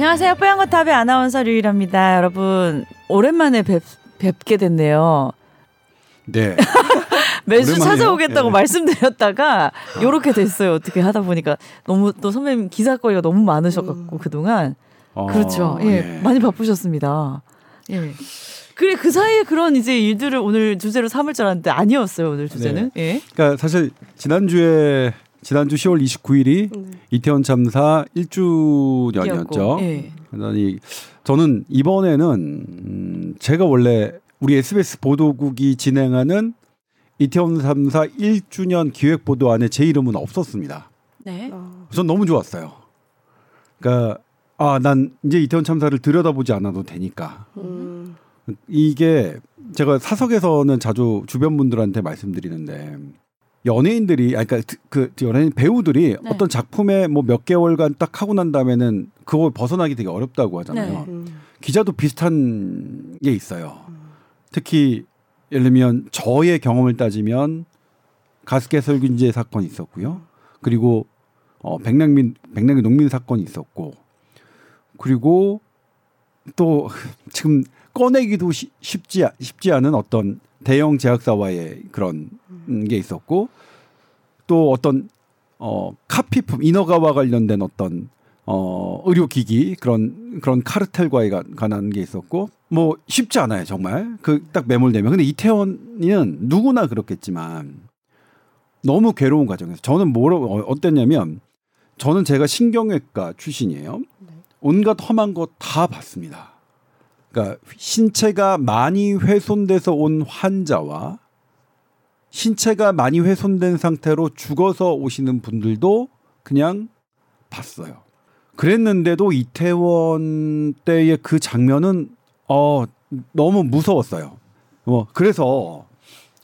안녕하세요. 뽀얀거탑의 아나운서 류일합니다. 여러분 오랜만에 뵙, 뵙게 됐네요. 네. 매주 오랜만이에요. 찾아오겠다고 예. 말씀드렸다가 요렇게 됐어요. 어떻게 하다 보니까 너무 또 선배님 기사거리가 너무 많으셔갖고 그동안 어, 그렇죠. 예, 많이 바쁘셨습니다. 예. 그래 그 사이에 그런 이제 일들을 오늘 주제로 삼을 줄 알았는데 아니었어요 오늘 주제는. 예. 그러니까 사실 지난 주에 지난주 10월 29일이 네. 이태원 참사 1주년이었죠. 이었고, 예. 그러니 저는 이번에는 음, 제가 원래 우리 SBS 보도국이 진행하는 이태원 참사 1주년 기획 보도 안에 제 이름은 없었습니다. 네. 어, 전 너무 좋았어요. 그러니까 아 난 이제 이태원 참사를 들여다보지 않아도 되니까 음, 이게 제가 사석에서는 자주 주변 분들한테 말씀드리는데 연예인들이 아니 그러니까 그 연예인 배우들이 네. 어떤 작품에 뭐 몇 개월간 딱 하고 난 다음에는 그걸 벗어나기 되게 어렵다고 하잖아요. 네. 음, 기자도 비슷한 게 있어요. 특히 예를 들면 저의 경험을 따지면 가스개설균제 사건이 있었고요. 그리고 어 백남민 백남기 농민 사건이 있었고 그리고 또 지금 꺼내기도 쉬- 쉽지 아- 쉽지 않은 어떤 대형 제약사와의 그런 게 있었고 또 어떤 어 카피품 이너가와 관련된 어떤 어 의료기기 그런 그런 카르텔과의 가- 관한 게 있었고 뭐 쉽지 않아요 정말. 그 딱 매몰되면. 근데 이태원은 누구나 그렇겠지만 너무 괴로운 과정에서 저는 뭐라 어, 어땠냐면 저는 제가 신경외과 출신이에요. 온갖 험한 거 다 봤습니다 그러니까 신체가 많이 훼손돼서 온 환자와 신체가 많이 훼손된 상태로 죽어서 오시는 분들도 그냥 봤어요. 그랬는데도 이태원 때의 그 장면은 어 너무 무서웠어요. 뭐 그래서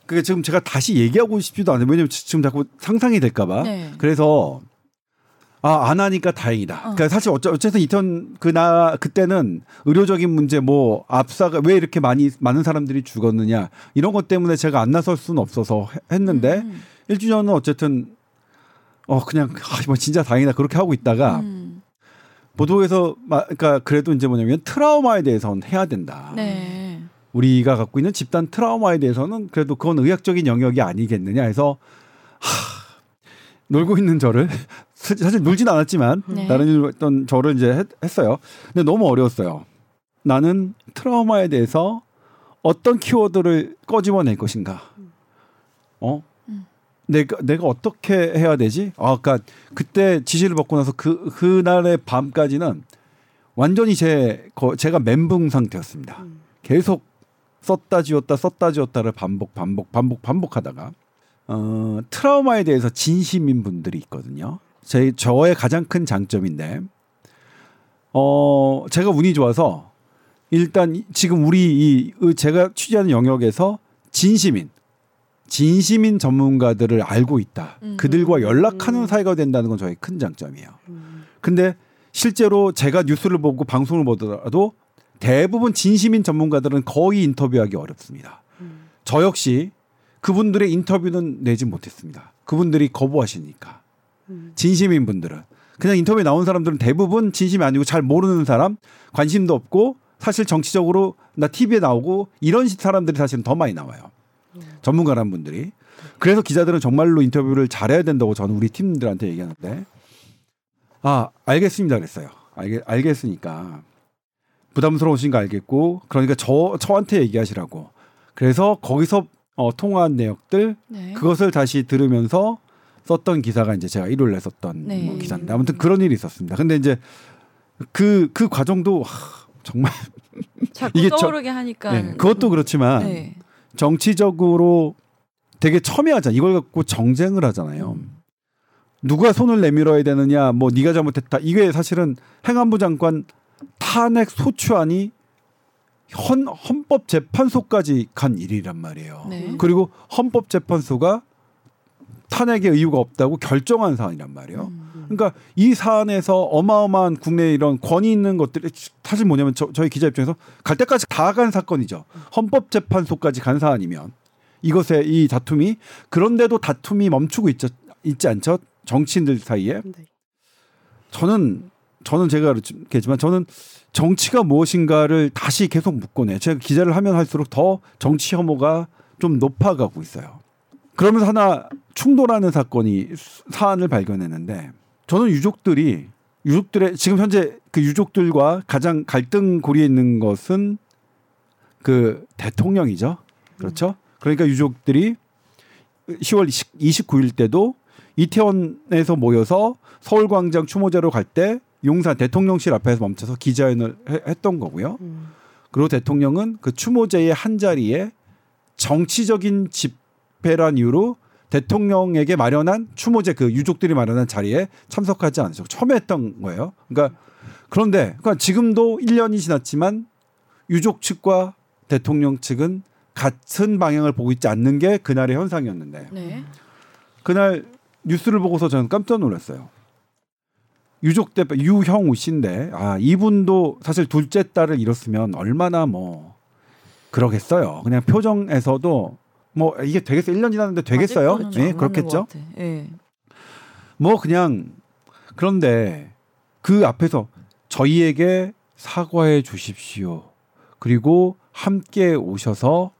그게 지금 제가 다시 얘기하고 싶지도 않아요. 왜냐면 지- 지금 자꾸 상상이 될까봐. 네. 그래서 아 안 하니까 다행이다. 어. 그러니까 사실 어쩌, 어쨌든 이태원 그나 그때는 의료적인 문제 뭐 압사가 왜 이렇게 많이 많은 사람들이 죽었느냐 이런 것 때문에 제가 안 나설 수는 없어서 해- 했는데 음, 일 1주년은 어쨌든 어 그냥 아, 뭐 진짜 다행이다 그렇게 하고 있다가 음. 보도에서 마- 그러니까 그래도 이제 뭐냐면 트라우마에 대해서는 해야 된다. 네. 우리가 갖고 있는 집단 트라우마에 대해서는 그래도 그건 의학적인 영역이 아니겠느냐 해서 하, 놀고 있는 저를 사실 놀진 않았지만 네. 다른 일 했던 저를 이제 했, 했어요. 근데 너무 어려웠어요. 나는 트라우마에 대해서 어떤 키워드를 꺼집어낼 것인가? 어? 음. 내가 내가 어떻게 해야 되지? 아, 그러니까 그때 지시를 받고 나서 그 그날의 밤까지는 완전히 제 거, 제가 멘붕 상태였습니다. 음. 계속 썼다 지웠다 썼다 지웠다를 반복 반복 반복 반복하다가 어, 트라우마에 대해서 진심인 분들이 있거든요. 제 저의 가장 큰 장점인데 어 제가 운이 좋아서 일단 이- 지금 우리 이 의- 제가 취재하는 영역에서 진심인 진심인 전문가들을 알고 있다. 음. 그들과 연락하는 사이가 된다는 건 저의 큰 장점이에요. 음, 근데 실제로 제가 뉴스를 보고 방송을 보더라도 대부분 진심인 전문가들은 거의 인터뷰하기 어렵습니다. 음, 저 역시 그분들의 인터뷰는 내지 못했습니다. 그분들이 거부하시니까. 음. 진심인 분들은. 그냥 인터뷰에 나온 사람들은 대부분 진심이 아니고 잘 모르는 사람, 관심도 없고 사실 정치적으로 나 TV에 나오고 이런 사람들이 사실은 더 많이 나와요. 전문가라는 분들이. 그래서 기자들은 정말로 인터뷰를 잘해야 된다고 저는 우리 팀들한테 얘기하는데 아 알겠습니다 그랬어요. 알겠 알겠으니까 부담스러우신 거 알겠고 그러니까 저 저한테 얘기하시라고. 그래서 거기서 어, 통화한 내역들 네. 그것을 다시 들으면서 썼던 기사가 이제 제가 일요일에 썼던 네. 뭐 기사인데 아무튼 그런 일이 있었습니다. 근데 이제 그그 과정도 하, 정말 이게 저- 떠오르게 하니까. 네, 그것도 그렇지만 네. 정치적으로 되게 첨예하잖아. 이걸 갖고 정쟁을 하잖아요. 누가 손을 내밀어야 되느냐, 뭐 네가 잘못했다. 이게 사실은 행안부 장관 탄핵 소추안이 헌, 헌법재판소까지 간 일이란 말이에요. 네. 그리고 헌법재판소가 탄핵의 이유가 없다고 결정한 사안이란 말이에요. 음. 그러니까 이 사안에서 어마어마한 국내 이런 권위 있는 것들이 사실 뭐냐면 저, 저희 기자 입장에서 갈 때까지 다 간 사건이죠. 헌법재판소까지 간 사안이면 이것의 이 다툼이 그런데도 다툼이 멈추고 있지, 있지 않죠. 정치인들 사이에 네. 저는 저는 제가 그렇겠지만 저는 정치가 무엇인가를 다시 계속 묻곤 해요. 제가 기자를 하면 할수록 더 정치 혐오가 좀 높아가고 있어요. 그러면서 하나 충돌하는 사건이 사안을 발견했는데 저는 유족들이 유족들의 지금 현재 그 유족들과 가장 갈등 고리에 있는 것은 그 대통령이죠. 그렇죠? 그러니까 유족들이 10월 29일 때도 이태원에서 모여서 서울광장 추모제로 갈 때 용산 대통령실 앞에서 멈춰서 기자회견을 했던 거고요. 음. 그리고 대통령은 그 추모제의 한 자리에 정치적인 집회란 이유로 대통령에게 마련한 추모제 그 유족들이 마련한 자리에 참석하지 않으셨 처음에 했던 거예요. 그러니까 그런데 그러니까 지금도 1년이 지났지만 유족 측과 대통령 측은 같은 방향을 보고 있지 않는 게 그날의 현상이었는데 네. 그날 뉴스를 보고서 저는 깜짝 놀랐어요. 유족 대표 유형우 씨인데 아 이분도 사실 둘째 딸을 잃었으면 얼마나 뭐 그러겠어요. 그냥 표정에서도 뭐 이게 되겠어 1년 지났는데 되겠어요? 예, 네, 그렇겠죠. 네. 뭐 그냥 그런데 그 앞에서 저희에게 사과해 주십시오. 그리고 함께 오셔서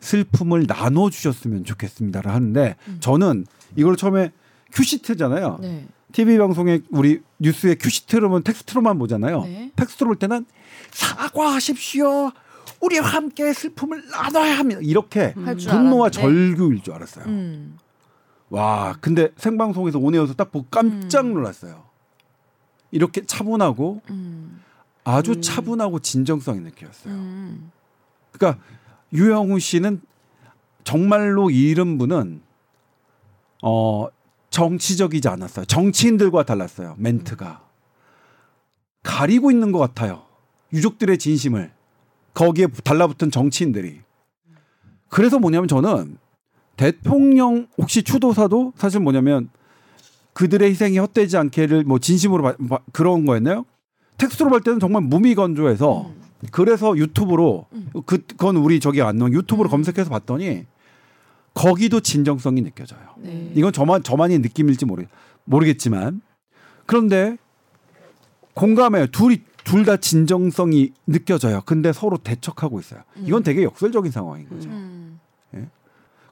슬픔을 나눠 주셨으면 좋겠습니다를 하는데 음. 저는 이걸 처음에 큐시트잖아요. 네. TV 방송에 우리 뉴스에 큐시트로면 텍스트로만 보잖아요. 네. 텍스트로 볼 때는 사과하십시오. 우리와 함께 슬픔을 나눠야 합니다. 이렇게 음. 분노와 절규일 줄 알았어요. 음. 와, 근데 생방송에서 on air서 딱 보고 깜짝 음. 놀랐어요. 이렇게 차분하고 음. 아주 음. 차분하고 진정성이 느껴졌어요. 음. 그러니까 유영우 씨는 정말로 이런 분은 어 정치적이지 않았어요. 정치인들과 달랐어요. 멘트가 가리고 있는 것 같아요. 유족들의 진심을 거기에 달라붙은 정치인들이 그래서 뭐냐면 저는 대통령 혹시 추도사도 사실 뭐냐면 그들의 희생이 헛되지 않게를 뭐 진심으로 바, 바, 그런 거였나요? 텍스트로 볼 때는 정말 무미건조해서 음. 그래서 유튜브로 음. 그, 그건 우리 저기 안 나온 유튜브로 음. 검색해서 봤더니 거기도 진정성이 느껴져요. 네. 이건 저만 저만의 느낌일지 모르 모르겠지만 그런데 공감해요. 둘이 둘 다 진정성이 느껴져요. 근데 서로 대척하고 있어요. 음. 이건 되게 역설적인 상황인 거죠. 음. 예?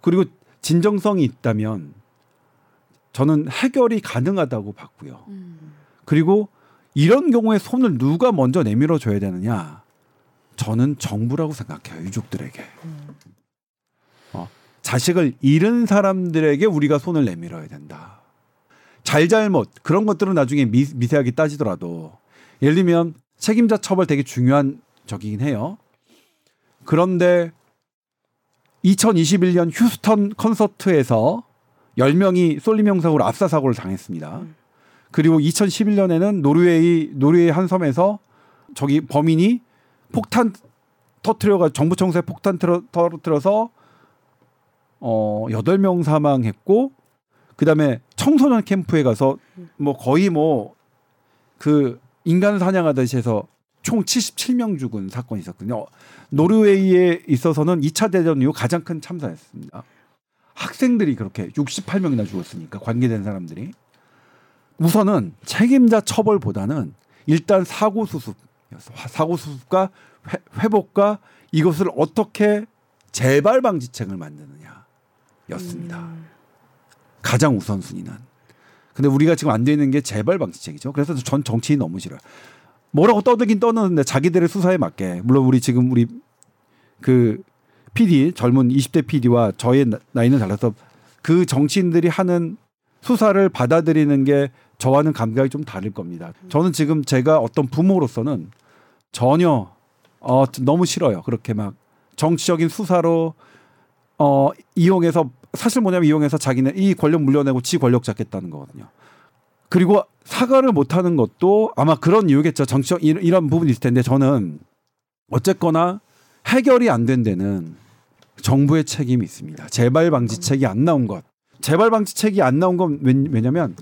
그리고 진정성이 있다면 저는 해결이 가능하다고 봤고요. 음. 그리고 이런 경우에 손을 누가 먼저 내밀어 줘야 되느냐? 저는 정부라고 생각해요. 유족들에게. 음. 어, 자식을 잃은 사람들에게 우리가 손을 내밀어야 된다. 잘잘못 그런 것들은 나중에 미, 미세하게 따지더라도 예를 들면 책임자 처벌 되게 중요한 적이긴 해요. 그런데 2021년 휴스턴 콘서트에서 10명이 쏠림 형사으로 압사 사고를 당했습니다. 음. 그리고 2011년에는 노르웨이 노르웨이 한 섬에서 저기 범인이 폭탄 터트려가 정부 청사에 폭탄 틀어, 터뜨려서 어 8명 사망했고 그다음에 청소년 캠프에 가서 뭐 거의 뭐 그 인간 사냥하듯이 해서 총 77명 죽은 사건이 있었거든요. 노르웨이에 있어서는 2차 대전 이후 가장 큰 참사였습니다. 학생들이 그렇게 68명이나 죽었으니까 관계된 사람들이 우선은 책임자 처벌보다는 일단 사고 수습 사고 수습과 회, 복과 이것을 어떻게 재발 방지책을 만드느냐였습니다. 음. 가장 우선순위는. 근데 우리가 지금 안 되는 게 재발 방지책이죠. 그래서 전 정치인 너무 싫어요. 뭐라고 떠들긴 떠드는데 자기들의 수사에 맞게 물론 우리 지금 우리 그 PD 젊은 20대 PD와 저의 나이는 달라서 그 정치인들이 하는 수사를 받아들이는 게 저와는 감각이 좀 다를 겁니다. 저는 지금 제가 어떤 부모로서는 전혀 어 너무 싫어요. 그렇게 막 정치적인 수사로 어 이용해서 사실 뭐냐면 이용해서 자기는 이 권력 물려내고 지 권력 잡겠다는 거거든요. 그리고 사과를 못 하는 것도 아마 그런 이유겠죠. 정치적 이런 부분이 있을 텐데 저는 어쨌거나 해결이 안 된 데는 정부의 책임이 있습니다. 재발 방지책이 안 나온 것. 재발 방지책이 안 나온 건 왜냐면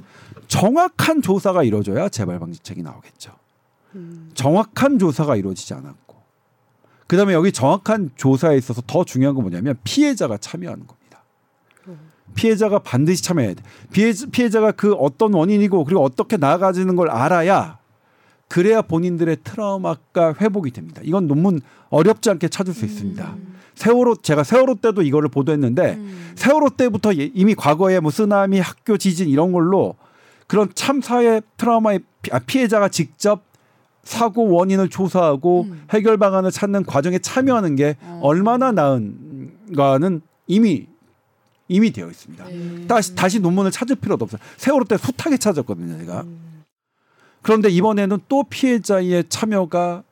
정확한 조사가 이루어져야 재발 방지책이 나오겠죠. 음. 정확한 조사가 이루어지지 않았고 그다음에 여기 정확한 조사에 있어서 더 중요한 건 뭐냐면 피해자가 참여하는 겁니다. 피해자가 반드시 참여해야 돼. 피해, 피해자가 그 어떤 원인이고 그리고 어떻게 나아가지는 걸 알아야 그래야 본인들의 트라우마가 회복이 됩니다. 이건 논문 어렵지 않게 찾을 수 있습니다. 세월호 제가 세월호 때도 이거를 보도했는데 음. 세월호 때부터 예- 이미 과거에 뭐 쓰나미, 학교 지진 이런 걸로 그런 참사의 트라우마의 피- 아, 피해자가 직접 사고 원인을 조사하고 음. 해결 방안을 찾는 과정에 참여하는 게 어. 얼마나 나은가는 이미 이미 되어 있습니다. 네. 다시 다시 논문을 찾을 필요도 없어요. 세월호 때 숱하게 찾았거든요, 제가. 음. 그런데 이번에는 또 피해자의 참여가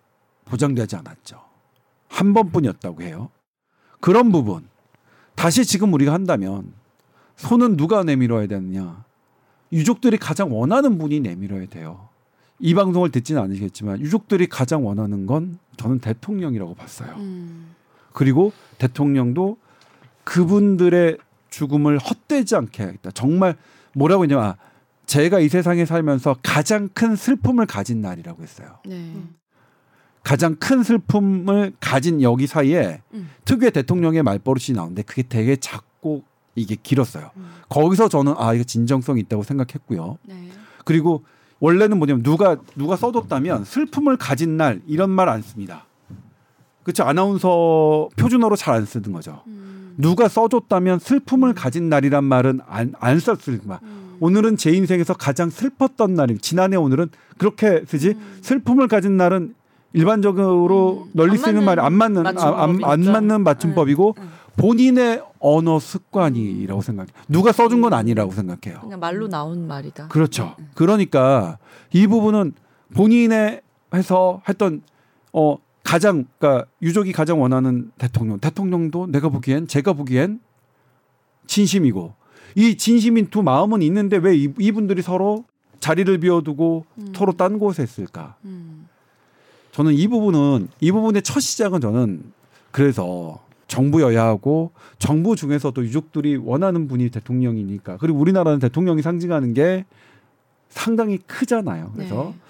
보장되지 않았죠. 한 번뿐이었다고 해요. 그런 부분 다시 지금 우리가 한다면 손은 누가 내밀어야 되느냐? 유족들이 가장 원하는 분이 내밀어야 돼요. 이 방송을 듣지는 않으시겠지만 유족들이 가장 원하는 건 저는 대통령이라고 봤어요. 음. 그리고 대통령도 그분들의 죽음을 헛되지 않게 하겠다. 정말 뭐라고 했냐면 아, 제가 이 세상에 살면서 가장 큰 슬픔을 가진 날이라고 했어요. 네. 가장 큰 슬픔을 가진 여기 사이에 음. 특유의 대통령의 말버릇이 나오는데 그게 되게 작고 이게 길었어요. 음. 거기서 저는 아 이거 진정성이 있다고 생각했고요. 네. 그리고 원래는 뭐냐면 누가 누가 써줬다면 슬픔을 가진 날 이런 말 안 씁니다. 그렇죠 아나운서 표준어로 잘 안 쓰는 거죠. 음. 누가 써줬다면 슬픔을 가진 날이란 말은 안 안 썼을 말. 음. 오늘은 제 인생에서 가장 슬펐던 날입니다. 지난해 오늘은 그렇게 쓰지 음. 슬픔을 가진 날은 일반적으로 음. 널리 안 쓰는 말이 안 맞는 아, 안, 안, 맞춤법이니까. 맞는 맞춤법이고 음. 본인의 언어 습관이라고 생각해요. 누가 써준 건 아니라고 생각해요. 그냥 말로 나온 말이다. 그렇죠. 음. 그러니까 이 부분은 본인의 해서 했던 어 가장 그러니까 유족이 가장 원하는 대통령 대통령도 내가 보기엔 제가 보기엔 진심이고 이 진심인 두 마음은 있는데 왜 이, 이분들이 서로 자리를 비워두고 음. 서로 딴 곳에 있을까? 음. 저는 이 부분은 이 부분의 첫 시작은 저는 그래서 정부 여야하고 정부 중에서도 유족들이 원하는 분이 대통령이니까 그리고 우리나라는 대통령이 상징하는 게 상당히 크잖아요. 그래서 네.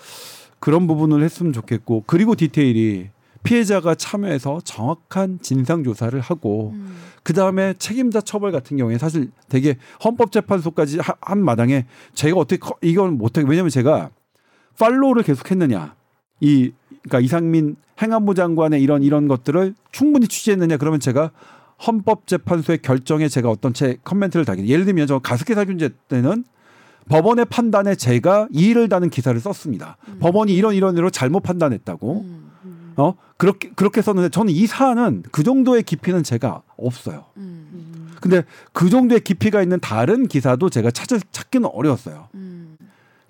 그런 부분을 했으면 좋겠고 그리고 디테일이 피해자가 참여해서 정확한 진상 조사를 하고 음. 그 다음에 책임자 처벌 같은 경우에 사실 되게 헌법재판소까지 하- 한 마당에 제가 어떻게 커- 이건 못하게 왜냐면 제가 팔로우를 계속했느냐 이 그러니까 이상민 행안부 장관의 이런 이런 것들을 충분히 취재했느냐 그러면 제가 헌법재판소의 결정에 제가 어떤 제 커멘트를 달게 예를 들면 저 가습기 살균제 때는 법원의 판단에 제가 이의를 다는 기사를 썼습니다. 음. 법원이 이런 이런 이로 잘못 판단했다고 음. 음. 어 그렇게 그렇게 썼는데 저는 이 사안은 그 정도의 깊이는 제가 없어요. 음. 근데 그 정도의 깊이가 있는 다른 기사도 제가 찾을 찾기는 어려웠어요. 음.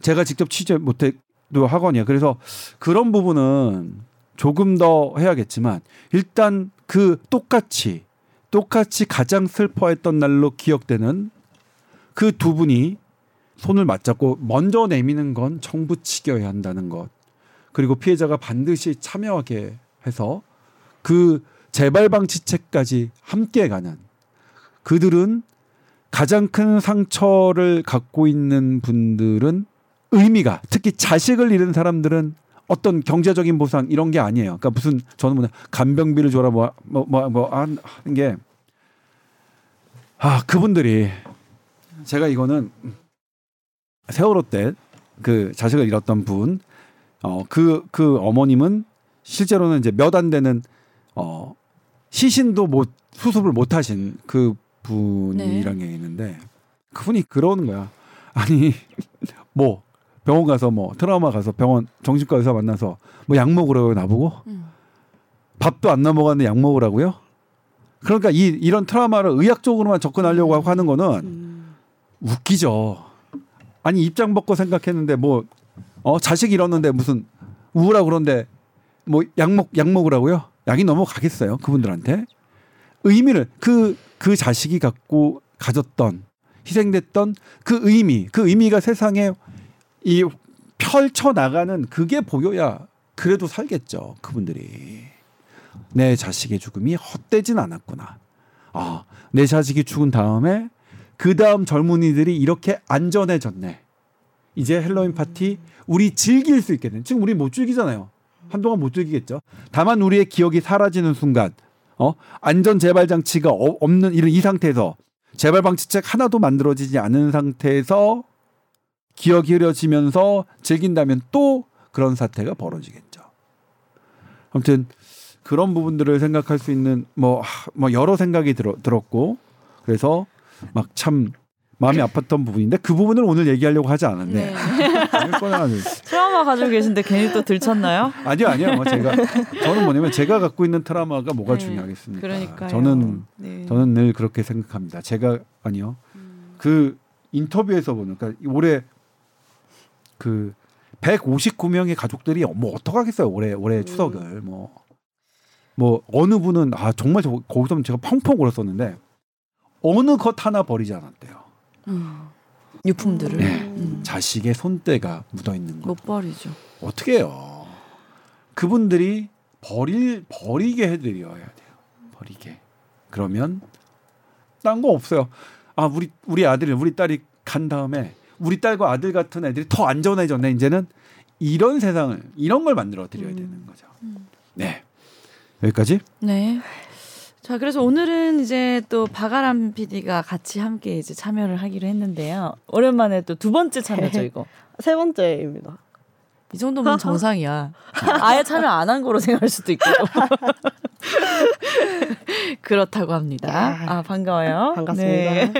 제가 직접 취재 못해도 하거니요. 그래서 그런 부분은 조금 더 해야겠지만 일단 그 똑같이 똑같이 가장 슬퍼했던 날로 기억되는 그 두 분이 손을 맞잡고 먼저 내미는 건 정부 측이어야 한다는 것. 그리고 피해자가 반드시 참여하게 해서 그 재발 방지책까지 함께 가는 그들은 가장 큰 상처를 갖고 있는 분들은 의미가 특히 자식을 잃은 사람들은 어떤 경제적인 보상 이런 게 아니에요. 그러니까 무슨 저는 뭐 간병비를 줘라 뭐뭐 뭐 하는 게 아, 그분들이 제가 이거는 세월호 때 그 자식을 잃었던 분, 어, 그, 그 어머님은 실제로는 이제 몇 안 되는, 어, 시신도 못, 수습을 못 하신 그 분이란 게 있는데, 그분이 그러는 거야. 아니, 뭐, 병원 가서 뭐, 트라우마 가서 병원, 정신과 의사 만나서 뭐 약 먹으라고 나보고, 음. 밥도 안 넘어갔는데 약 먹으라고요? 그러니까 이, 이런 트라우마를 의학적으로만 접근하려고 하고 하는 거는 음. 웃기죠. 아니 입장 벗고 생각했는데 뭐 어, 자식 잃었는데 무슨 우울하고 그런데 뭐 약 먹 약 먹으라고요? 약이 넘어가겠어요 그분들한테 의미를 그그 자식이 갖고 가졌던 희생됐던 그 의미 그 의미가 세상에 이 펼쳐 나가는 그게 보여야 그래도 살겠죠 그분들이 내 자식의 죽음이 헛되진 않았구나 아내 자식이 죽은 다음에 그 다음 젊은이들이 이렇게 안전해졌네. 이제 헬로윈 파티 우리 즐길 수 있겠네. 지금 우리 못 즐기잖아요. 한동안 못 즐기겠죠. 다만 우리의 기억이 사라지는 순간, 어 안전 재발 장치가 어- 없는 이런 이 상태에서 재발 방지책 하나도 만들어지지 않은 상태에서 기억이 흐려지면서 즐긴다면 또 그런 사태가 벌어지겠죠. 아무튼 그런 부분들을 생각할 수 있는 뭐, 하, 뭐 여러 생각이 들어, 들었고 그래서 막 참 마음이 아팠던 부분인데 그 부분을 오늘 얘기하려고 하지 않았네. 네. 네. 트라우마 가지고 계신데 괜히 또 들쳤나요? 아니요, 아니요. 뭐 제가 저는 뭐냐면 제가 갖고 있는 트라우마가 뭐가 네, 중요하겠습니까? 그러니까요. 저는 네. 저는 늘 그렇게 생각합니다. 제가 아니요. 그 인터뷰에서 보는 그러니까 올해 그 159명의 가족들이 뭐 어떡하겠어요. 올해 올해 추석을 뭐. 뭐 어느 분은 아 정말 저 거기서 제가 펑펑 울었었는데 어느 것 하나 버리지 않았대요. 음. 유품들을 네. 음. 자식의 손때가 묻어 있는 거. 못 버리죠. 어떻게 해요? 그분들이 버릴 버리게 해드려야 돼요. 버리게. 그러면 딴 거 없어요. 아 우리 우리 아들 우리 딸이 간 다음에 우리 딸과 아들 같은 애들이 더 안전해졌네. 이제는 이런 세상을 이런 걸 만들어 드려야 되는 거죠. 네 여기까지. 네. 자, 그래서 오늘은 이제 또 박아람 PD가 같이 함께 이제 참여를 하기로 했는데요. 오랜만에 또 두 번째 참여죠, 이거. 세 번째입니다. 이 정도면 정상이야. 아예 참여 안 한 거로 생각할 수도 있고. 그렇다고 합니다. 아, 반가워요. 반갑습니다. 네.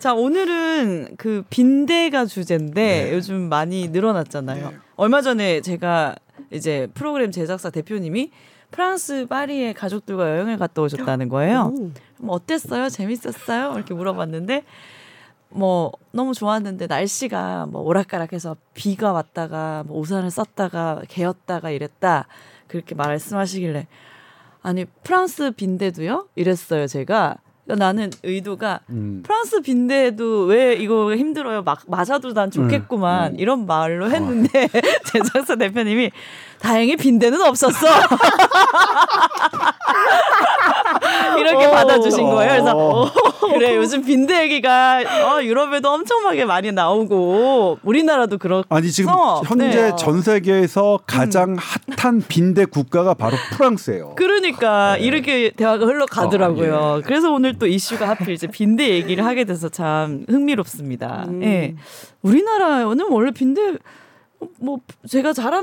자, 오늘은 그 빈대가 주제인데 네. 요즘 많이 늘어났잖아요. 네. 얼마 전에 제가 이제 프로그램 제작사 대표님이 프랑스 파리에 가족들과 여행을 갔다 오셨다는 거예요. 음. 뭐 어땠어요? 재밌었어요? 이렇게 물어봤는데 뭐 너무 좋았는데 날씨가 뭐 오락가락해서 비가 왔다가 뭐 우산을 썼다가 개었다가 이랬다 그렇게 말씀하시길래 아니 프랑스 빈대도요? 이랬어요 제가 나는 의도가 음. 프랑스 빈대도 왜 이거 힘들어요? 막 맞아도 난 좋겠구만 음, 음. 이런 말로 했는데 제작사 대표님이 다행히 빈대는 없었어 이렇게 오. 받아주신 거예요. 그래서 어. 그래 요즘 빈대 얘기가 어, 유럽에도 엄청나게 많이 나오고 우리나라도 그렇고 아니 지금 어, 현재 네. 전 세계에서 가장 핫한 빈대 국가가 바로 프랑스예요. 그러니까 이렇게 대화가 흘러가더라고요. 어, 예. 그래서 오늘 또 이슈가 하필 이제 빈대 얘기를 하게 돼서 참 흥미롭습니다. 음. 예. 우리나라는 원래 빈대 뭐 제가 자라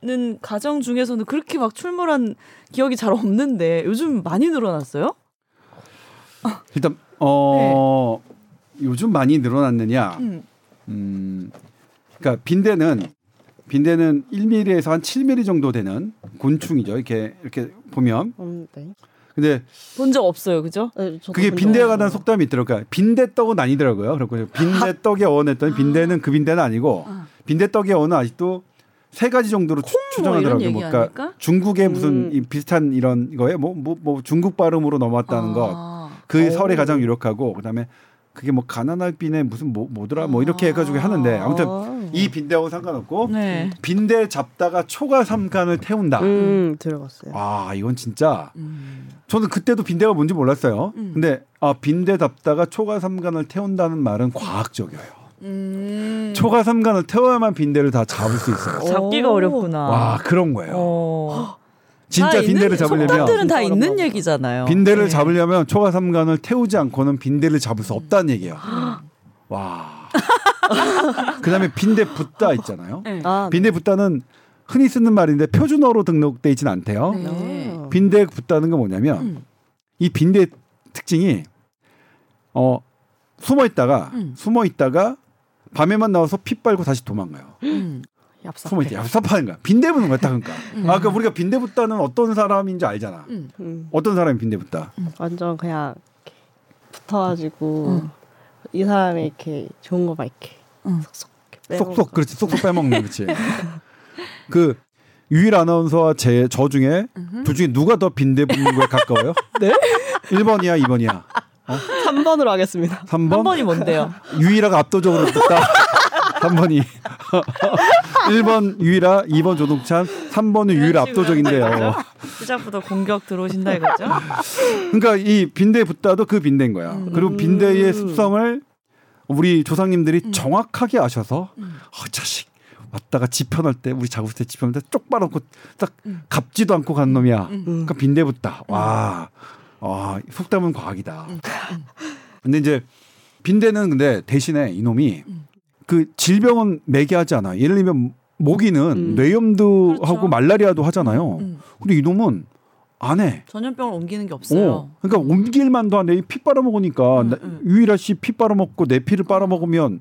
나는 가정 중에서는 그렇게 막 출몰한 기억이 잘 없는데 요즘 많이 늘어났어요? 일단 어 요즘 많이 늘어났느냐? 음. 음, 그러니까 빈대는 빈대는 1mm에서 한 7mm 정도 되는 곤충이죠. 이렇게 이렇게 보면. 음, 네. 근데 본 적 없어요, 그죠? 네, 그게 적 관한. 속담이 있더라고요. 빈대떡은 아니더라고요. 그렇고 빈대떡에 어원했더니 빈대는 그 빈대는 아니고 아. 빈대떡의 어원은 아직도 세 가지 정도로 추, 뭐 이런 추정하더라고요. 얘기 뭐 그러니까 아닐까? 중국의 무슨 음. 이 비슷한 이런 거에 뭐 뭐 뭐 중국 발음으로 넘어왔다는 것. 아. 그 오. 설이 가장 유력하고 그다음에 그게 뭐 가난할 빈에 무슨 뭐 뭐더라 뭐 이렇게 해가지고 하는데 아무튼 아. 이 빈대하고 상관없고 네. 빈대 잡다가 초가 삼간을 태운다. 음, 들어봤어요. 아 이건 진짜 음. 저는 그때도 빈대가 뭔지 몰랐어요. 음. 근데 아 빈대 잡다가 초가 삼간을 태운다는 말은 과학적이에요. 음. 초가 삼간을 태워야만 빈대를 다 잡을 수 있어요. 잡기가 오. 어렵구나. 와 그런 거예요. 어. 진짜 다 빈대를 잡으려면 속담들은 다 있는 얘기잖아요. 빈대를 네. 잡으려면 초가 삼간을 태우지 않고는 빈대를 잡을 수 없다는 얘기예요. 와. 그다음에 빈대 붓다 있잖아요. 네. 아, 빈대 붓다는 흔히 쓰는 말인데 표준어로 등록돼 있지는 않대요. 네. 아. 빈대 붓다는 건 뭐냐면 음. 이 빈대 특징이 어 숨어 있다가 음. 숨어 있다가 밤에만 나와서 피 빨고 다시 도망가요. 음. 얍삽하는 거야. 빈대 부는 거야, 딱 그러니까. 음. 아, 그러니까 우리가 빈대 붓다는 어떤 사람인지 알잖아. 음. 음, 어떤 사람이 빈대 붓다. 완전 그냥 붙어가지고 음. 이 사람이 이렇게 좋은 이렇게 음. 쏙쏙 이렇게 빼먹는 쏙쏙 거. 그렇지 쏙쏙 빼먹는 그렇지. 그 유일 아나운서와 제 저 중에 음흠. 둘 중에 누가 더 빈대 붓는 거에 가까워요? 네? 1번이야, 2번이야. 3번으로 하겠습니다. 3번? 한 번이 뭔데요? 유일아가 압도적으로 듣다. 3번이 1번 유일아, 2번 조동찬, 3번은 유일아 압도적인데요. 시작부터 공격 들어오신다 이거죠? 그러니까 이 빈대 붓다도 그 빈대인 거야. 음. 그리고 빈대의 습성을 우리 조상님들이 음. 정확하게 아셔서 음. 어, 자식 왔다가 지편할 때 우리 작을 때 지편할 때쪽 빨아놓고 딱 음. 갑지도 않고 간 놈이야. 음. 음. 그러니까 빈대 붓다. 와, 아, 속담은 과학이다. 음. 근데 이제 빈대는 근데 대신에 이놈이 음. 그 질병은 매개하지 않아. 예를 들면 모기는 음. 뇌염도하고 그렇죠. 말라리아도 하잖아요. 음. 근데 이놈은 안 해. 전염병을 옮기는 게 없어요. 어, 그러니까 옮길만도 한데 피 빨아먹으니까 음, 나- 음. 유일아 씨피 빨아먹고 내 피를 빨아먹으면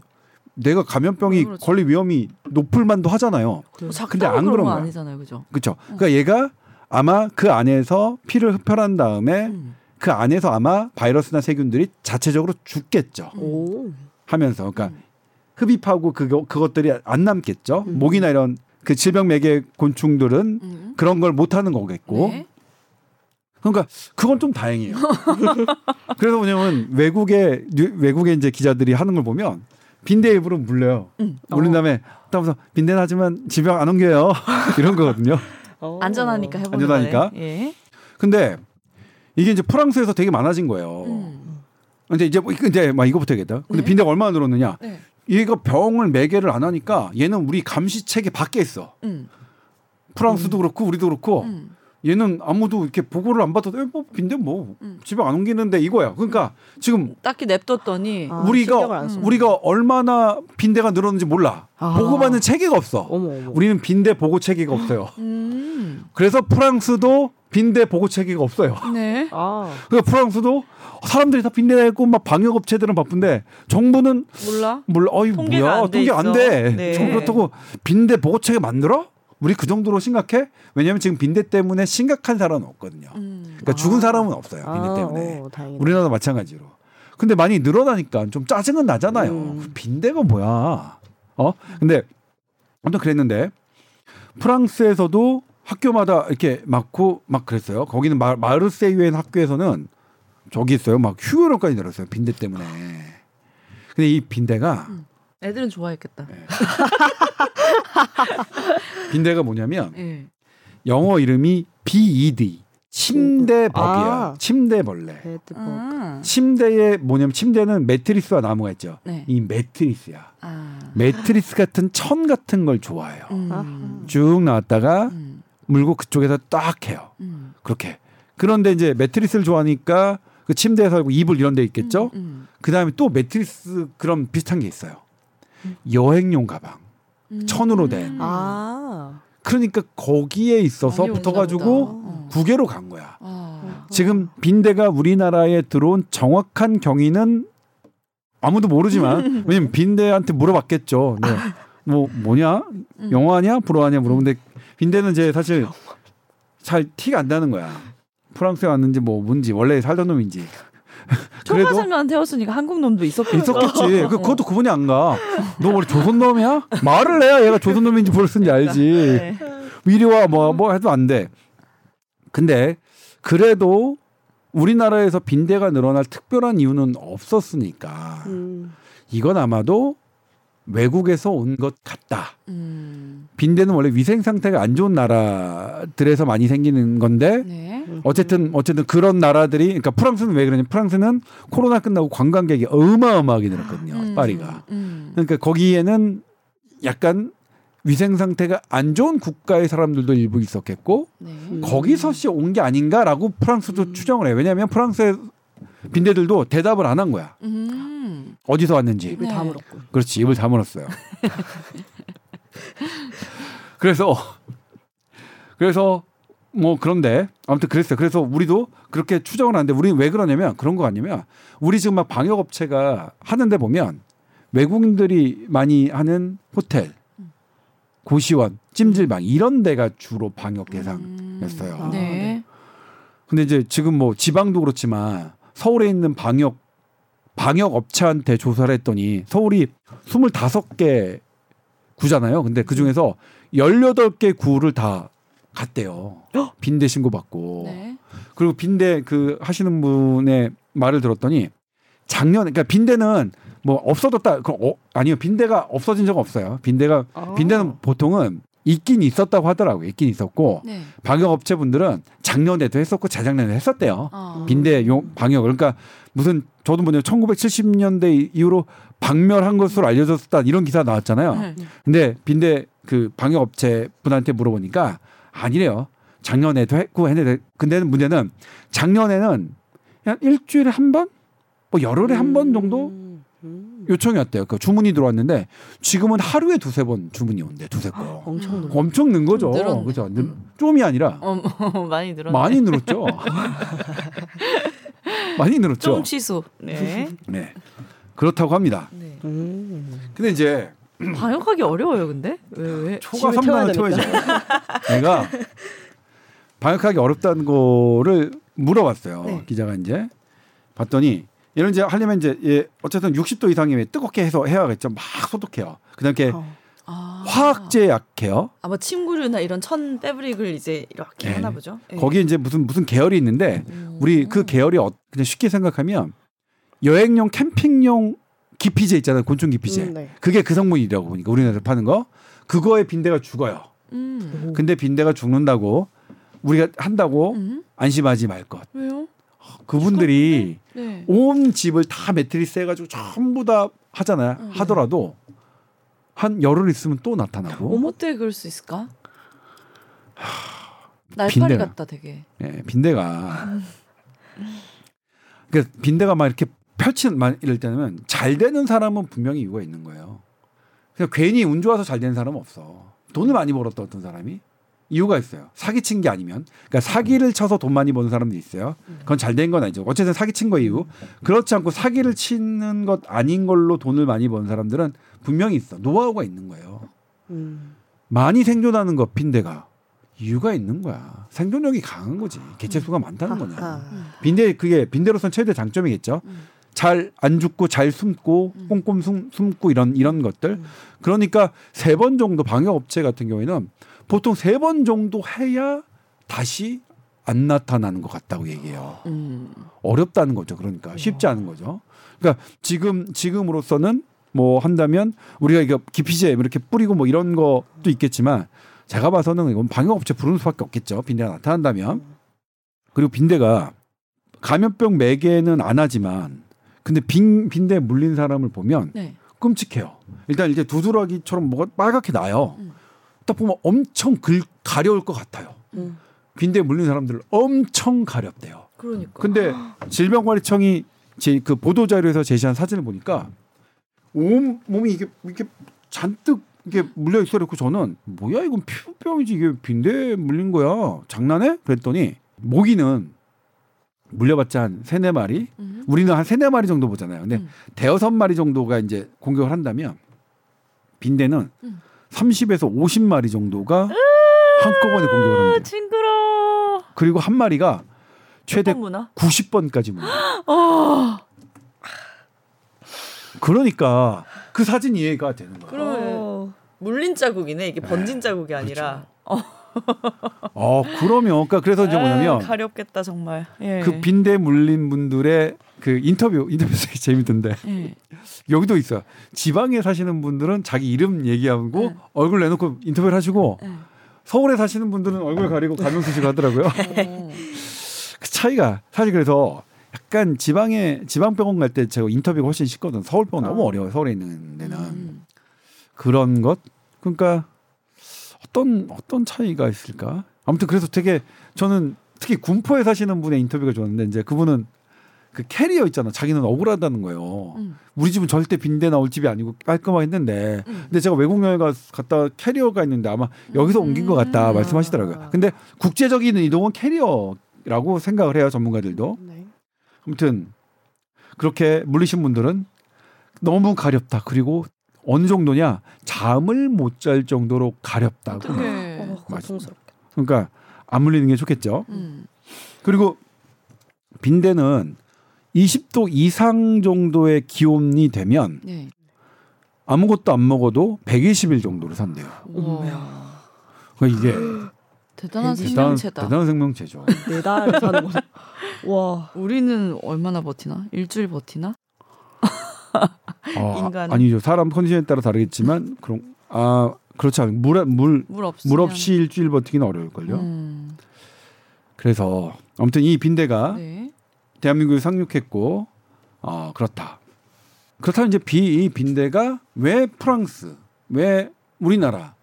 내가 감염병이 그렇죠. 걸릴 위험이 높을 만도 하잖아요. 뭐 근데 작다고 안 그런 그런 거. 아니잖아요, 그죠? 그렇죠. 그러니까 얘가 아마 그 안에서 피를 흡혈한 다음에 음. 그 안에서 아마 바이러스나 세균들이 자체적으로 죽겠죠. 오. 하면서 그러니까 음. 흡입하고 그거 그것들이 안 남겠죠. 음. 모기나 이런 그 질병 매개 곤충들은 음. 그런 걸 못 하는 거겠고. 네. 그러니까 그건 좀 다행이에요. 그래서 뭐냐면 외국의 뉴- 외국의 이제 기자들이 하는 걸 보면 빈대 일부러 물려요. 음. 물린 다음에 하면서 빈대는 하지만 질병 안 옮겨요. 이런 거거든요. 어. 안전하니까 해보는 안전하니까? 거네. 예. 근데 이게 이제 프랑스에서 되게 많아진 거예요. 음. 근데 이제 뭐 이제 막 이거부터 얘기했다. 근데 네. 빈대가 얼마나 늘었느냐? 네. 얘가 병을 매개를 안 하니까 얘는 우리 감시 체계 밖에 있어. 음. 프랑스도 그렇고 우리도 그렇고 음. 얘는 아무도 이렇게 보고를 안 받아도 에, 뭐 빈대 뭐 음. 질병 안 옮기는데 이거야. 그러니까 지금 딱히 냅뒀더니 아, 우리가 안 써. 우리가 얼마나 빈대가 늘었는지 몰라. 아. 보고받는 체계가 없어. 어머 어머. 우리는 빈대 보고 체계가 없어요. 음. 그래서 프랑스도 빈대 보고 체계가 없어요. 네. 아. 그러니까 프랑스도 사람들이 다 빈대가 있고 막 방역 업체들은 바쁜데 정부는 몰라? 몰라. 어이 통계가 뭐야? 안돼 통계 안 있어. 돼. 네. 그렇다고 빈대 보고 체계 만들어? 우리 그 정도로 심각해? 왜냐하면 지금 빈대 때문에 심각한 사람은 없거든요. 음. 그러니까 죽은 아. 사람은 없어요. 빈대 아, 때문에. 어, 다행이다. 우리나라도 마찬가지로. 근데 많이 늘어나니까 좀 짜증은 나잖아요. 음. 빈대가 뭐야? 어? 근데 아무튼 그랬는데 프랑스에서도 학교마다 이렇게 많고 막 그랬어요. 거기는 마, 마르세유엔 학교에서는 저기 있어요. 막 휴교령까지 내렸어요. 빈대 때문에. 근데 이 빈대가 애들은 좋아했겠다. 네. 빈대가 뭐냐면 예. 영어 이름이 BED 침대버기야. 아. 침대벌레. 아. 침대에 뭐냐면 침대는 매트리스와 나무가 있죠. 네. 이 매트리스야. 아. 매트리스 같은 천 같은 걸 좋아해요. 음. 쭉 나왔다가 음. 물고 그쪽에서 딱 해요. 음. 그렇게. 그런데 이제 매트리스를 좋아하니까 그 침대에 살고 이불 이런 데 있겠죠. 음. 그 다음에 또 매트리스 그런 비슷한 게 있어요. 여행용 가방. 음. 천으로 된. 음. 아. 그러니까 거기에 있어서 붙어가지고. 어. 국외로 간 거야. 아. 지금 빈대가 우리나라에 들어온 정확한 경위는 아무도 모르지만 왜냐면 빈대한테 물어봤겠죠. 네. 뭐 뭐냐 음. 영어하냐 불어하냐 물어보는데 빈대는 이제 사실 잘 티가 안 나는 거야. 프랑스에 왔는지 뭐 뭔지 원래 살던 놈인지 초가살만 태웠으니까 한국 놈도 있었겠죠. 있었겠지. 그, 그것도 구분이 안 가. 너 우리 조선 놈이야? 말을 해야 얘가 조선 놈인지 벌쓴지 알지. 네. 이리 와뭐뭐 해도 안 돼. 근데 그래도 우리나라에서 빈대가 늘어날 특별한 이유는 없었으니까 음. 이건 아마도 외국에서 온 것 같다. 음. 빈대는 원래 위생 상태가 안 좋은 나라들에서 많이 생기는 건데 네. 어쨌든 어쨌든 그런 나라들이 그러니까 프랑스는 왜 그러냐? 프랑스는 코로나 끝나고 관광객이 어마어마하게 늘었거든요. 음. 파리가. 음. 그러니까 거기에는 약간 위생 상태가 안 좋은 국가의 사람들도 일부 있었겠고 네. 음. 거기서 씨 온 게 아닌가라고 프랑스도 추정을 해. 왜냐하면 프랑스의 빈대들도 대답을 안 한 거야. 음. 어디서 왔는지. 입을 네. 다물었군. 그렇지 입을 다 물었어요. 그래서 그래서 뭐 그런데 아무튼 그랬어요. 그래서 우리도 그렇게 추정을 하는데 우리 왜 그러냐면 그런 거 같냐면 우리 지금 막 방역 업체가 하는데 보면 외국인들이 많이 하는 호텔, 고시원, 찜질방 이런 데가 주로 방역 대상이었어요. 음. 네. 근데 이제 지금 뭐 지방도 그렇지만 서울에 있는 방역 방역 업체한테 조사를 했더니 서울이 25개 구잖아요. 근데 그 중에서 18개 구를 다 갔대요. 빈대 신고 받고. 네. 그리고 빈대 그 하시는 분의 말을 들었더니 작년 그러니까 빈대는 뭐 없어졌다. 그 어, 아니요. 빈대가 없어진 적 없어요. 빈대가 아. 빈대는 보통은 있긴 있었다고 하더라고요. 있긴 있었고 네. 방역 업체분들은 작년에도 했었고 재작년에도 했었대요. 어. 빈대 용 방역 그러니까 무슨 저도 뭐냐 1970년대 이후로 박멸한 것으로 알려졌다 이런 기사 나왔잖아요. 네. 근데 빈대 그 방역 업체 분한테 물어보니까 아니래요. 작년에도 했고 했는데 근데 문제는 작년에는 그냥 일주일에 한 번, 뭐 열흘에 한번 정도 음. 음. 요청이 왔대요. 그 주문이 들어왔는데 지금은 하루에 두세 번 주문이 온대. 두세 건. 엄청 늘 엄청 는 거죠. 그죠? 늘- 좀이 아니라 어, 많이 늘었네. 많이 늘었죠. 많이 늘었죠. 좀 취소. 네. 네. 그렇다고 합니다. 네. 음. 근데 이제 방역하기 어려워요, 근데 왜 왜? 초과 집을 태워야 3만원 태워야죠. 내가 방역하기 어렵다는 거를 물어봤어요. 네. 기자가 이제 봤더니 이런 이제 하려면 이제 예, 어쨌든 60도 이상이면 뜨겁게 해서 해야겠죠. 막 소독해요. 그다음에 어. 아. 화학제 약해요. 아마 침구류나 이런 천 패브릭을 이제 이렇게 네. 하나 보죠. 네. 거기에 이제 무슨 무슨 계열이 있는데 음. 우리 그 계열이 어, 그냥 쉽게 생각하면 여행용 캠핑용 기피제 있잖아요. 곤충 기피제. 음, 네. 그게 그 성분이라고 보니까 우리나라에서 파는 거. 그거에 빈대가 죽어요. 음. 근데 빈대가 죽는다고 우리가 한다고 음. 안심하지 말 것. 왜요? 그분들이 네. 온 집을 다 매트리스 해가지고 전부 다 하잖아요. 음. 하더라도 한 열흘 있으면 또 나타나고. 어떻게 그럴 수 있을까? 날파리 빈대가. 같다 되게. 예, 빈대가. 그러니까 빈대가 막 이렇게 펼치는 만 이럴 때는 잘 되는 사람은 분명히 이유가 있는 거예요. 그냥 괜히 운 좋아서 잘 되는 사람은 없어. 돈을 많이 벌었던 어떤 사람이 이유가 있어요. 사기친 게 아니면, 그러니까 사기를 쳐서 돈 많이 버는 사람도 있어요. 그건 잘 된 건 아니죠. 어쨌든 사기친 거 이유. 그렇지 않고 사기를 치는 것 아닌 걸로 돈을 많이 버는 사람들은 분명히 있어. 노하우가 있는 거예요. 음. 많이 생존하는 것 빈대가 이유가 있는 거야. 생존력이 강한 거지. 개체 수가 많다는 거냐. 빈대 그게 빈대로선 최대 장점이겠죠. 음. 잘안 죽고 잘 숨고 음. 꼼꼼 숨, 숨고 이런 이런 것들. 음. 그러니까 세 번 정도 방역 업체 같은 경우에는 보통 세 번 정도 해야 다시 안 나타나는 것 같다고 얘기해요. 음. 어렵다는 거죠. 그러니까 쉽지 않은 거죠. 그러니까 지금 지금으로서는 뭐 한다면 우리가 이거 기피제 이렇게 뿌리고 뭐 이런 것도 있겠지만 제가 봐서는 이건 방역업체 부르는 수밖에 없겠죠. 빈대가 나타난다면 그리고 빈대가 감염병 매개는 안 하지만 근데 빈 빈대 물린 사람을 보면 네. 끔찍해요. 일단 이제 두드러기처럼 뭐가 빨갛게 나요. 음. 딱 보면 엄청 글, 가려울 것 같아요. 음. 빈대 물린 사람들 엄청 가렵대요. 그러니까. 근데 질병관리청이 제 그 보도 자료에서 제시한 사진을 보니까 온 몸이 이게 이렇게 잔뜩 이게 물려 있어 그랬고 저는 뭐야 이건 피부병이지 이게 빈대 물린 거야 장난해? 그랬더니 모기는 물려봤자 한 세네 마리 음. 우리는 한 세네 마리 정도 보잖아요. 근데 음. 대여섯 마리 정도가 이제 공격을 한다면 빈대는 음. 30에서 50마리 정도가 한꺼번에 공격을 아, 합니다. 징그러. 그리고 한 마리가 최대 몇번 문화? 90번까지 물려. 아. 그러니까 그 사진 이해가 되는 거야. 그러면 어. 물린 자국이네. 이게 번진 자국이 아니라. 어 그러면 그러니까 그래서 이제 아, 뭐냐면 가렵겠다 정말. 예. 그 빈대 물린 분들의 그 인터뷰 인터뷰 되게 재밌던데 예. 여기도 있어요. 지방에 사시는 분들은 자기 이름 얘기하고 네. 얼굴 내놓고 인터뷰를 하시고 예. 서울에 사시는 분들은 얼굴 가리고 가명 쓰시고 하더라고요. 어. 그 차이가 사실 그래서 약간 지방에 지방 병원 갈 때 제가 인터뷰가 훨씬 쉽거든. 서울 병원 아. 너무 어려워요. 서울에 있는 데는 음. 그런 것 그러니까 어떤 어떤 차이가 있을까? 아무튼 그래서 되게 저는 특히 군포에 사시는 분의 인터뷰가 좋았는데 이제 그분은 그 캐리어 있잖아. 자기는 억울하다는 거예요. 음. 우리 집은 절대 빈대 나올 집이 아니고 깔끔하게 했는데 음. 근데 제가 외국 여행 가 갔다 캐리어가 있는데 아마 여기서 옮긴 것 같다 음. 말씀하시더라고요. 근데 국제적인 이동은 캐리어라고 생각을 해요 전문가들도. 네. 아무튼 그렇게 물리신 분들은 너무 가렵다. 그리고 어느 정도냐 잠을 못 잘 정도로 가렵다고. 어, 고통스럽게. 그러니까 안 물리는 게 좋겠죠. 음. 그리고 빈대는 20도 이상 정도의 기온이 되면 네. 아무것도 안 먹어도 120일 정도를 산대요. 우와. 그러니까 이게 대단한 생명체다. 대단한 생명체죠. 네 달 사는 거. 와. 우리는 얼마나 버티나? 일주일 버티나? 아, 인간. 아니죠. 사람 컨디션에 따라 다르겠지만 그럼 아 그렇지 않아요. 물물 물 없이. 물 없이 일주일 버티기는 어려울 걸요. 음. 그래서 아무튼 이 빈대가 네. 대한민국에 상륙했고 어, 그렇다. 그렇다면 이제 비, 이 빈대가 왜 프랑스, 왜 우리나라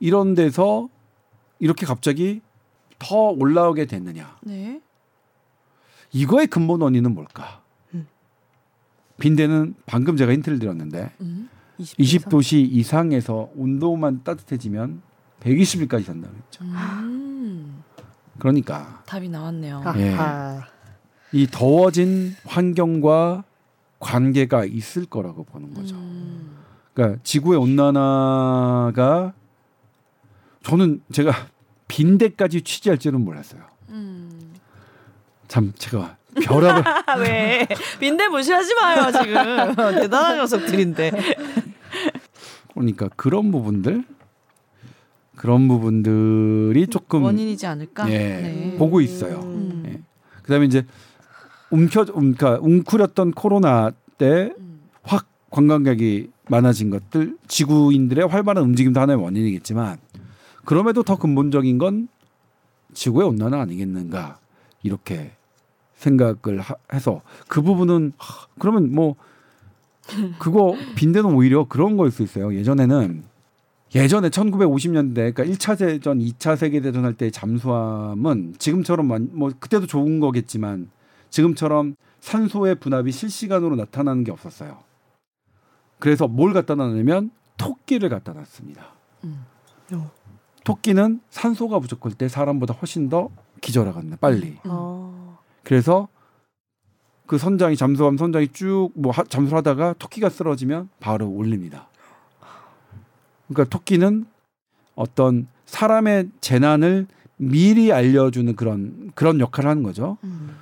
이런 데서 이렇게 갑자기 더 올라오게 됐느냐? 네. 이거의 근본 원인은 뭘까? 음. 빈대는 방금 제가 힌트를 드렸는데 음. 20도씨 이상에서 온도만 따뜻해지면 120일까지 산다고 했죠. 음. 그러니까 답이 나왔네요. 예. 이 더워진 환경과 관계가 있을 거라고 보는 거죠. 음. 그러니까 지구의 온난화가 저는 제가 빈대까지 취재할 줄은 몰랐어요. 음. 참 제가 벼락을 아, 왜? 빈대 무시하지 마요, 지금. 대단한 녀석들인데. 그러니까 그런 부분들 그런 부분들이 조금 원인이지 않을까? 예, 네. 보고 있어요. 음. 예. 그다음에 이제 움켜 그러니까 웅크렸던 코로나 때 음. 확 관광객이 많아진 것들 지구인들의 활발한 움직임도 하나의 원인이겠지만 그럼에도 더 근본적인 건 지구의 온난화 아니겠는가 이렇게 생각을 하, 해서 그 부분은 하, 그러면 뭐 그거 빈대는 오히려 그런 거일 수 있어요. 예전에는 예전에 1950년대 그러니까 1차 세전, 2차 세계 대전 할 때 잠수함은 지금처럼 완- 뭐 그때도 좋은 거겠지만 지금처럼 산소의 분압이 실시간으로 나타나는 게 없었어요. 그래서 뭘 갖다 놨냐면 토끼를 갖다 놨습니다. 음. 어. 토끼는 산소가 부족할 때 사람보다 훨씬 더 기절하거든요. 빨리. 음. 어. 그래서 그 선장이 잠수함 선장이 쭉 뭐 잠수를 하다가 토끼가 쓰러지면 바로 올립니다. 그러니까 토끼는 어떤 사람의 재난을 미리 알려주는 그런 그런 역할을 하는 거죠. 음.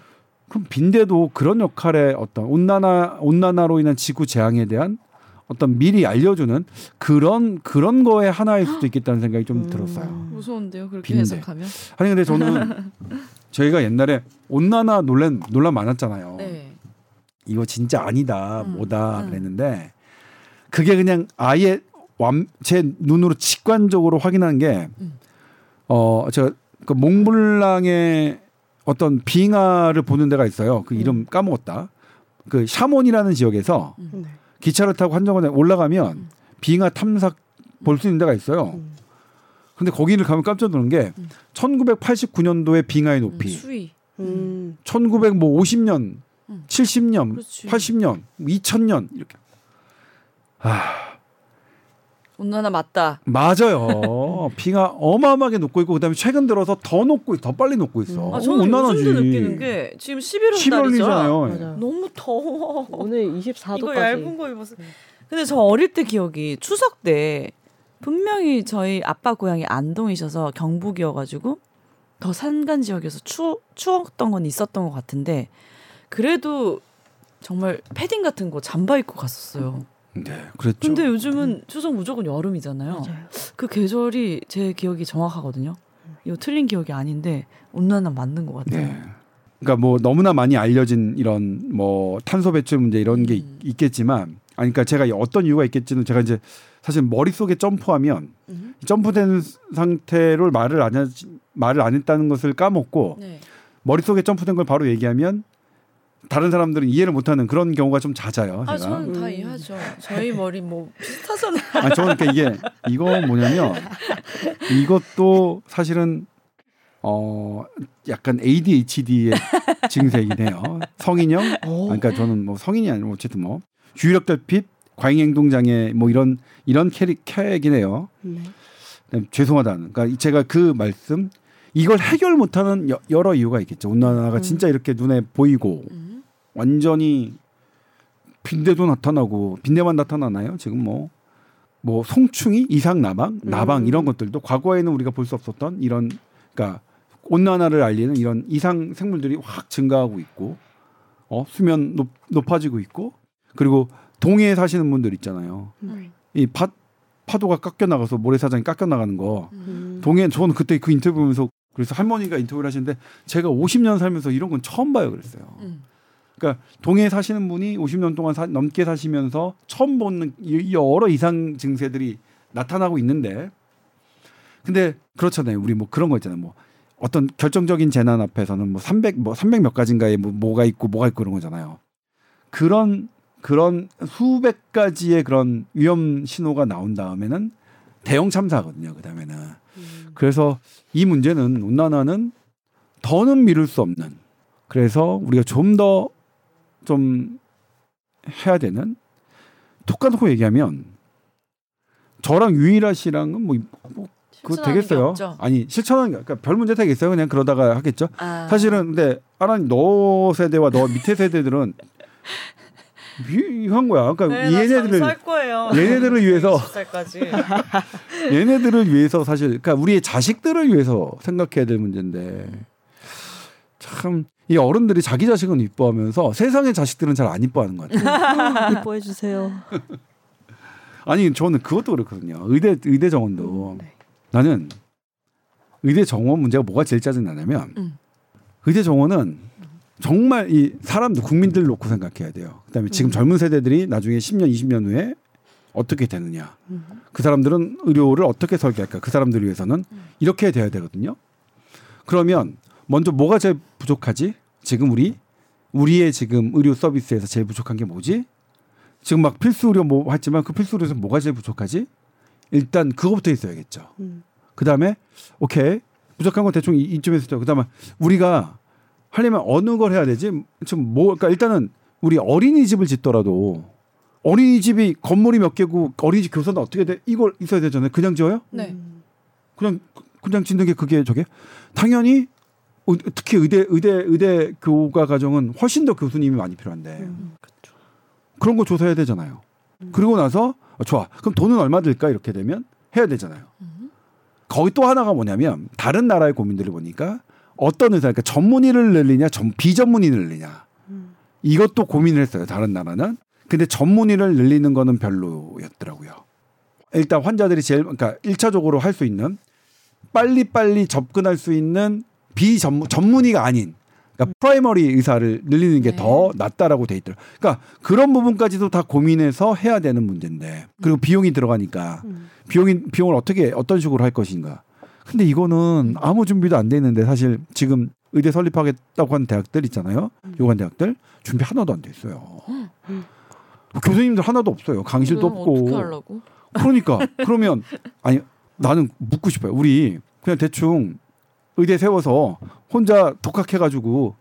그럼 빈대도 그런 역할의 어떤 온난화 온난화로 인한 지구 재앙에 대한 어떤 미리 알려주는 그런 그런 거의 하나일 수도 있겠다는 생각이 좀 음. 들었어요. 무서운데요, 그렇게 빈대. 해석하면? 아니 근데 저는 저희가 옛날에 온난화 논란 논란 많았잖아요. 네. 이거 진짜 아니다 음, 뭐다 음. 그랬는데 그게 그냥 아예 완, 제 눈으로 직관적으로 확인한 게 음. 어, 제가 그 몽블랑의 어떤 빙하를 보는 데가 있어요. 그 이름 까먹었다. 그 샤몬이라는 지역에서 네. 기차를 타고 한정원에 올라가면 음. 빙하 탐사 볼 수 있는 데가 있어요. 음. 근데 거기를 가면 깜짝 놀란 게 음. 1989년도의 빙하의 음, 높이, 수위. 음. 1950년, 음. 70년, 그렇지. 80년, 2000년 이렇게. 아 온난화 맞다. 맞아요. 빙하 어마어마하게 녹고 있고 그다음에 최근 들어서 더 녹고 있- 더 빨리 녹고 있어. 음. 아, 어, 저는 온난화지. 요즘도 느끼는 게 지금 11월 11월이잖아요. 예. 너무 더워. 오늘 24도까지. 이거 얇은 거 입었어. 근데 저 어릴 때 기억이 추석 때 분명히 저희 아빠 고향이 안동이셔서 경북이어가지고 더 산간 지역에서 추, 추웠던 건 있었던 것 같은데 그래도 정말 패딩 같은 거 잠바 입고 갔었어요. 네, 그랬죠. 근데 요즘은 추석 무조건 여름이잖아요. 맞아요. 그 계절이 제 기억이 정확하거든요. 이거 틀린 기억이 아닌데 온난화 맞는 것 같아요. 네. 그러니까 뭐 너무나 많이 알려진 이런 뭐 탄소 배출 문제 이런 게 있- 음. 있겠지만 아니 그러니까 제가 어떤 이유가 있겠지는 제가 이제 사실 머릿속에 점프하면 음. 점프된 상태로 말을 안 하, 말을 안 했다는 것을 까먹고 네. 머릿속에 점프된 걸 바로 얘기하면 다른 사람들은 이해를 못하는 그런 경우가 좀 잦아요. 아 제가. 저는 다 음. 이해하죠. 저희 머리 뭐 비슷하잖아요. 아, 저는 그러니까 이게 이거 뭐냐면 이것도 사실은 어 약간 ADHD의 증세이긴 해요. 성인형. 어. 그러니까 저는 뭐 성인이 아니고 어쨌든 뭐 주의력 결핍, 과잉 행동 장애 뭐 이런 이런 캐릭 캐이긴 해요. 네. 그다음에 죄송하다는. 그러니까 제가 그 말씀 이걸 해결 못하는 여, 여러 이유가 있겠죠. 온난화가 음. 진짜 이렇게 눈에 보이고 음. 완전히 빈대도 나타나고 빈대만 나타나나요? 지금 뭐. 뭐 송충이, 이상 나방, 나방 음. 이런 것들도 과거에는 우리가 볼 수 없었던 이런 그러니까 온난화를 알리는 이런 이상 생물들이 확 증가하고 있고 어 수면 높, 높아지고 있고 그리고 동해에 사시는 분들 있잖아요. 음. 이 파, 파도가 깎여 나가서 모래사장이 깎여 나가는 거 음. 동해 저는 그때 그 인터뷰 보면서 그래서 할머니가 인터뷰를 하시는데 제가 50년 살면서 이런 건 처음 봐요 그랬어요. 음. 그러니까 동해에 사시는 분이 50년 동안 사- 넘게 사시면서 처음 보는 이- 여러 이상 증세들이 나타나고 있는데 근데 그렇잖아요. 우리 뭐 그런 거 있잖아요. 뭐 어떤 결정적인 재난 앞에서는 뭐 300, 뭐 300 몇 가지인가에 뭐 뭐가 있고 뭐가 있고 그런 거잖아요. 그런 그런 수백 가지의 그런 위험 신호가 나온 다음에는 대형 참사거든요. 그 다음에는 음. 그래서 이 문제는 온난화는 더는 미룰 수 없는 그래서 우리가 좀 더 좀 해야 되는 톡 까놓고 얘기하면 저랑 유일아 씨랑은 뭐, 뭐 그거 되겠어요. 아니 실천하는 게 그러니까 별 문제 되겠어요. 그냥 그러다가 하겠죠. 아. 사실은 근데 아라니 너 세대와 너 밑에 세대들은 이한 거야. 그러니까 네, 나 얘네들을. 얘네들을 위해서 20살까지. 얘네들을 위해서 사실 그러니까 우리의 자식들을 위해서 생각해야 될 문제인데 참 이 어른들이 자기 자식은 이뻐하면서 세상의 자식들은 잘 안 이뻐하는 것 같아요. 이뻐해 주세요. 아니 저는 그것도 그렇거든요. 의대 의대 정원도 네. 나는 의대 정원 문제가 뭐가 제일 짜증 나냐면 음. 의대 정원은 정말 이 사람들 국민들 놓고 생각해야 돼요. 그다음에 지금 음. 젊은 세대들이 나중에 10년 20년 후에 어떻게 되느냐. 음. 그 사람들은 의료를 어떻게 설계할까? 그 사람들을 위해서는 음. 이렇게 돼야 되거든요. 그러면 먼저 뭐가 제일 부족하지? 지금 우리 우리의 지금 의료 서비스에서 제일 부족한 게 뭐지? 지금 막 필수 의료 뭐 했지만 그 필수 의료에서 뭐가 제일 부족하지? 일단 그거부터 있어야겠죠. 음. 그 다음에 오케이 부족한 건 대충 이- 이쯤에서. 그 다음에 우리가 하려면 어느 걸 해야 되지? 지금 뭐 그러니까 일단은 우리 어린이집을 짓더라도 어린이집이 건물이 몇 개고 어린이집 교사는 어떻게 돼? 이걸 있어야 되잖아요. 그냥 지어요? 네. 음. 그냥 그냥 짓는 게 그게 저게 당연히 의- 특히 의대 의대 의대 교과 과정은 훨씬 더 교수님이 많이 필요한데 음. 그렇죠. 그런 거 조사해야 되잖아요. 음. 그리고 나서 어, 좋아. 그럼 돈은 얼마 들까 이렇게 되면 해야 되잖아요. 음. 거기 또 하나가 뭐냐면 다른 나라의 고민들을 보니까 어떤 의사 그러니까 전문의를 늘리냐 전 비전문의를 늘리냐 음. 이것도 고민을 했어요. 다른 나라는. 근데 전문의를 늘리는 거는 별로였더라고요. 일단 환자들이 제일 그러니까 일차적으로 할 수 있는 빨리빨리 접근할 수 있는 비전문 전문의가 아닌 그러니까 primary 의사를 늘리는 게 네. 더 낫다라고 돼 있더라고요. 그러니까 그런 부분까지도 다 고민해서 해야 되는 문제인데 그리고 비용이 들어가니까 음. 비용이 비용을 어떻게 어떤 식으로 할 것인가. 근데 이거는 아무 준비도 안 돼 있는데 사실 지금 의대 설립하겠다고 하는 대학들 있잖아요. 요관 대학들 준비 하나도 안 돼 있어요. 교수님들 하나도 없어요. 강실도 없고. 하려고? 그러니까 그러면 아니 나는 묻고 싶어요. 우리 그냥 대충 의대 세워서 혼자 독학해가지고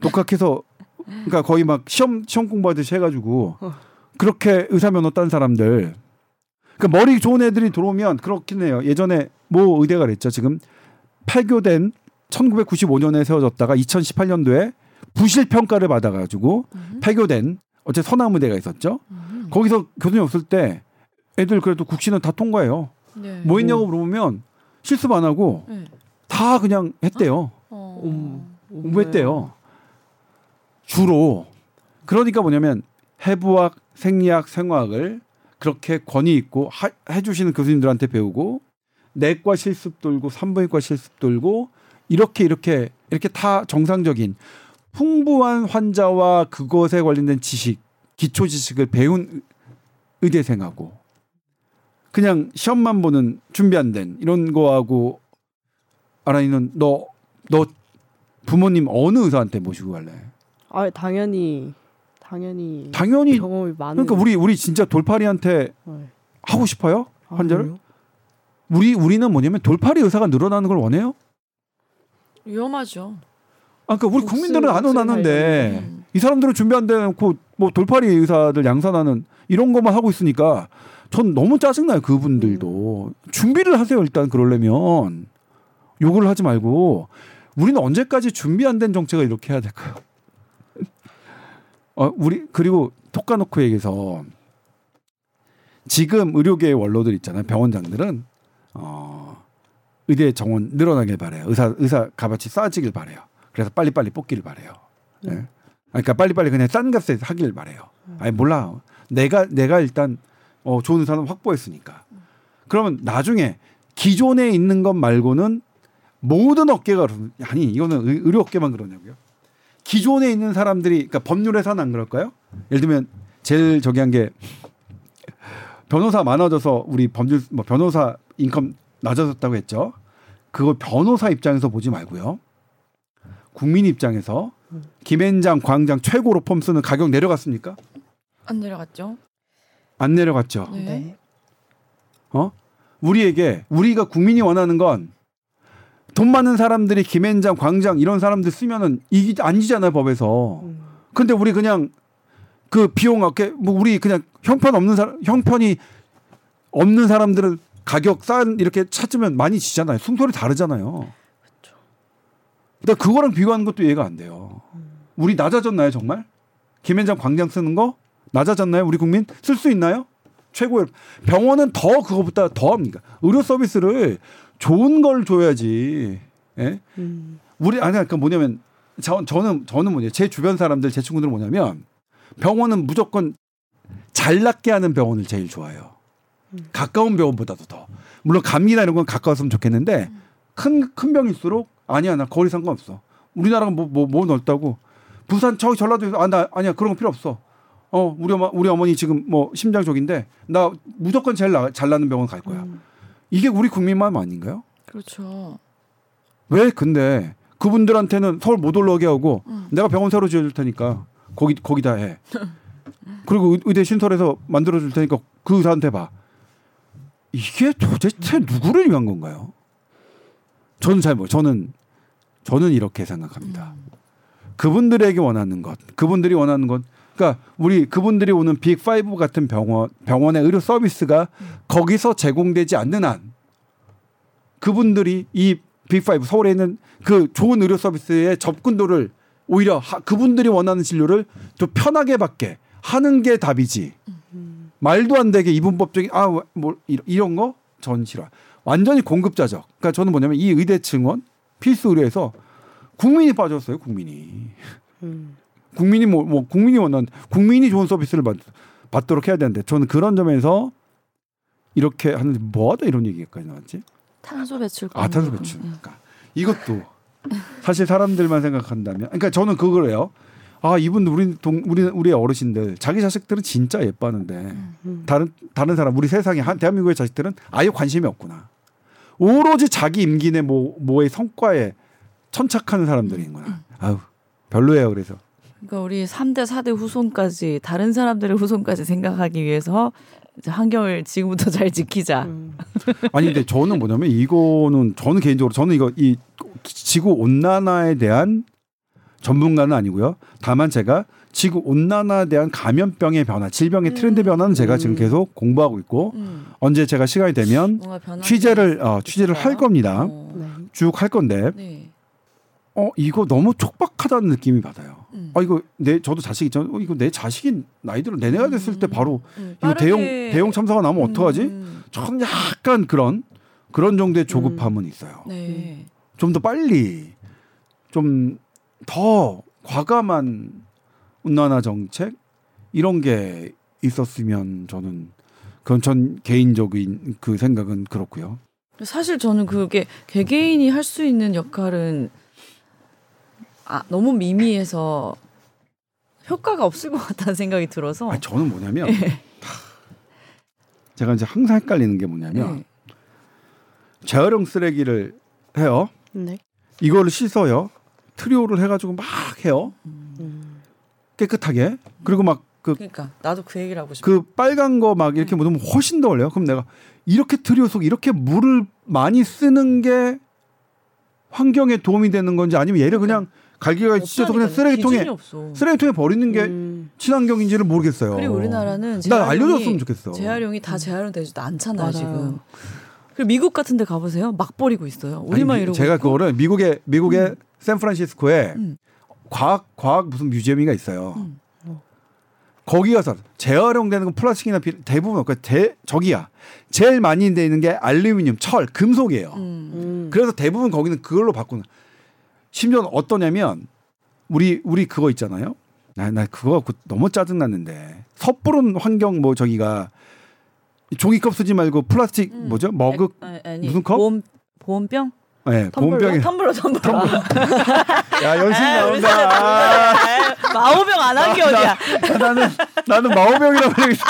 독학해서 그러니까 거의 막 시험 시험 공부하듯이 해가지고 어. 그렇게 의사 면허 딴 사람들 그러니까 머리 좋은 애들이 들어오면 그렇긴 해요. 예전에 모 의대가 그랬죠. 지금 폐교된 1995년에 세워졌다가 2018년도에 부실 평가를 받아가지고 음. 폐교된 어째 서남의대가 있었죠. 음. 거기서 교수님 없을 때 애들 그래도 국시는 다 통과해요. 네. 뭐 했냐고 물어보면 실습 안 하고 네. 다 그냥 했대요. 어. 음. 공부했대요. 주로. 그러니까 뭐냐면 해부학, 생리학, 생화학을 그렇게 권위 있고 하- 해주시는 교수님들한테 배우고 내과 실습 돌고 산부인과 실습 돌고 이렇게 이렇게 이렇게 다 정상적인 풍부한 환자와 그것에 관련된 지식, 기초 지식을 배운 의대생하고 그냥 시험만 보는 준비 안 된 이런 거하고 아라이는 너 너 부모님 어느 의사한테 모시고 갈래? 아 당연히 당연히 당연히 경험이 많은. 그러니까 우리 우리 진짜 돌팔이한테 네. 하고 싶어요? 아, 환자를? 그래요? 우리 우리는 뭐냐면 돌팔이 의사가 늘어나는 걸 원해요? 위험하죠. 아 그러니까 우리 목숨- 국민들은 안 원하는데 음. 이 사람들은 준비 안 돼놓고 뭐 돌팔이 의사들 양산하는 이런 것만 하고 있으니까 전 너무 짜증나요 그분들도 준비를 하세요 일단 그러려면 욕을 하지 말고 우리는 언제까지 준비 안 된 정책을 이렇게 해야 될까요? 어 우리 그리고 톡 까놓고 얘기해서 지금 의료계의 원로들 있잖아요 병원장들은 어 의대 정원 늘어나길 바래요 의사 의사 값어치 싸지길 바래요 그래서 빨리빨리 뽑기를 바래요. 예. 음. 그러니까 빨리빨리 그냥 싼 값에 하길 바래요. 아니 몰라. 내가 내가 일단 어 좋은 의사는 확보했으니까. 그러면 나중에 기존에 있는 것 말고는 모든 업계가 그러- 아니 이거는 의- 의료 업계만 그러냐고요. 기존에 있는 사람들이 그러니까 법률에서는 안 그럴까요? 예를 들면 제일 저기 한 게 변호사 많아져서 우리 법률 뭐 변호사 인컴 낮아졌다고 했죠. 그걸 변호사 입장에서 보지 말고요. 국민 입장에서 김앤장, 광장 최고로 폼 쓰는 가격 내려갔습니까? 안 내려갔죠. 안 내려갔죠. 네. 네. 어? 우리에게 우리가 국민이 원하는 건 돈 많은 사람들이 김앤장, 광장 이런 사람들 쓰면은 이기 아니잖아요 법에서. 음. 근데 우리 그냥 그 비용 아까 뭐 우리 그냥 형편 없는 사람 형편이 없는 사람들은 가격 싼 이렇게 찾으면 많이 지잖아요. 숨소리 다르잖아요. 근데 그거랑 비교하는 것도 이해가 안 돼요. 우리 낮아졌나요 정말? 김현장 광장 쓰는 거 낮아졌나요? 우리 국민 쓸 수 있나요? 최고의 병원은 더 그거보다 더 합니까? 의료 서비스를 좋은 걸 줘야지. 예? 음. 우리 아니 그러니까 뭐냐면 저, 저는 저는 뭐냐 제 주변 사람들 제 친구들은 뭐냐면 병원은 무조건 잘 낫게 하는 병원을 제일 좋아해요. 가까운 병원보다도 더 물론 감기나 이런 건 가까웠으면 좋겠는데 큰큰 병일수록 아니야 나 거리 상관없어. 우리나라가 뭐뭐 뭐 넓다고 부산 저기 전라도에서 아 나 아니야 그런 거 필요 없어. 어 우리 어머 우리 어머니 지금 뭐 심장 쪽인데 나 무조건 제일 나, 잘 나는 병원 갈 거야. 음. 이게 우리 국민 마음 아닌가요? 그렇죠. 왜 근데 그분들한테는 서울 못 올라오게 하고 음. 내가 병원 새로 지어줄 테니까 거기 거기다 해. 그리고 의- 의대 신설해서 만들어 줄 테니까 그 의사한테 봐. 이게 도대체 누구를 위한 건가요? 저는 잘 모. 저는 저는 이렇게 생각합니다. 그분들에게 원하는 것, 그분들이 원하는 것. 그러니까 우리 그분들이 오는 Big Five 같은 병원 병원의 의료 서비스가 거기서 제공되지 않는 한 그분들이 이 Big 5 서울에 있는 그 좋은 의료 서비스의 접근도를 오히려 하, 그분들이 원하는 진료를 더 편하게 받게 하는 게 답이지. 말도 안 되게 이분법적인 아뭐 이런 거전 싫어. 완전히 공급자적. 그러니까 저는 뭐냐면 이 의대 증원 필수 의료에서 국민이 빠졌어요. 국민이. 음. 국민이 뭐, 뭐 국민이 원하는 국민이 좋은 서비스를 받, 받도록 해야 되는데 저는 그런 점에서 이렇게 하는데 뭐하다 이런 얘기까지 나왔지? 탄소 배출. 아 탄소 배출. 그러니까 이것도 사실 사람들만 생각한다면, 그러니까 저는 그거래요. 아 이분 우리 동 우리 우리 어르신들 자기 자식들은 진짜 예뻐하는데 음. 다른 다른 사람 우리 세상에 한 대한민국의 자식들은 아예 관심이 없구나. 오로지 자기 임기 내뭐 뭐의 성과에 천착하는 사람들이구나. 아우 별로예요. 그래서 그러니까 우리 3대 4대 후손까지 다른 사람들의 후손까지 생각하기 위해서 이제 환경을 지금부터 잘 지키자. 음. 아니 근데 저는 뭐냐면 이거는 저는 개인적으로 저는 이거 이 지구 온난화에 대한 전문가는 아니고요. 다만 제가 지구 온난화에 대한 감염병의 변화, 질병의 트렌드 변화는 제가 지금 음. 계속 공부하고 있고 음, 언제 제가 시간이 되면. 취재를 어, 취재를 할 겁니다. 어, 네. 쭉할 건데 네. 어 이거 너무 촉박하다는 느낌이 받아요. 음. 아 이거 내 저도 자식 있잖아요. 어, 이거 내 자식이 나이대로 내내가 됐을 때 바로 음, 이거 대형 대형 참사가 나면 어떡하지? 음, 전 약간 그런 그런 정도의 조급함은 있어요. 네. 좀더 빨리 좀 더 과감한 온난화 정책 이런 게 있었으면 저는 그건 전 개인적인 그 생각은 그렇고요. 사실 저는 그게 개개인이 할 수 있는 역할은 아 너무 미미해서 효과가 없을 것 같다는 생각이 들어서. 아니, 저는 뭐냐면 제가 이제 항상 헷갈리는 게 뭐냐면 네. 재활용 쓰레기를 해요. 네. 이거를 씻어요. 트리오를 해가지고 막 해요. 음. 깨끗하게. 그리고 막 그 그러니까 나도 그 얘기를 하고 싶어. 그 빨간 거 막 이렇게 묻으면 훨씬 더 걸려요. 그럼 내가 이렇게 트리오 속 이렇게 물을 많이 쓰는 게 환경에 도움이 되는 건지 아니면 얘를 그냥 갈기가 찢어서 그냥 쓰레기통에. 쓰레기통에 버리는 게 음. 친환경인지를 모르겠어요. 그리고 우리나라는 난 재활용이- 알려줬으면 좋겠어. 재활용이 다 재활용되지도 않잖아요 맞아요. 지금. 그리고 미국 같은데 가보세요. 막 버리고 있어요. 우리만 아니, 이러고. 제가 있고. 그거를 미국의 미국의 샌프란시스코에 음. 과학 과학 무슨 뮤지엄이가 있어요. 음. 거기 가서 재활용되는 건 플라스틱이나 비, 대부분 없고 대 저기야 제일 많이 돼 있는 게 알루미늄, 철, 금속이에요. 음. 음. 그래서 대부분 거기는 그걸로 바꾸는. 심지어 어떠냐면 우리 우리 그거 있잖아요. 나, 나 그거 그- 너무 짜증 났는데 섣부른 환경 뭐 저기가 종이컵 쓰지 말고 플라스틱 음. 뭐죠 머그 아니, 아니, 무슨 컵? 보험 보험병? 예 텀블러? 보온병이 텀블러 텀블러. 야 연신 아, 나온다. 사람 마호병 안 한 게 어디야? 아, 나는 나는 마호병이라고 얘기했어.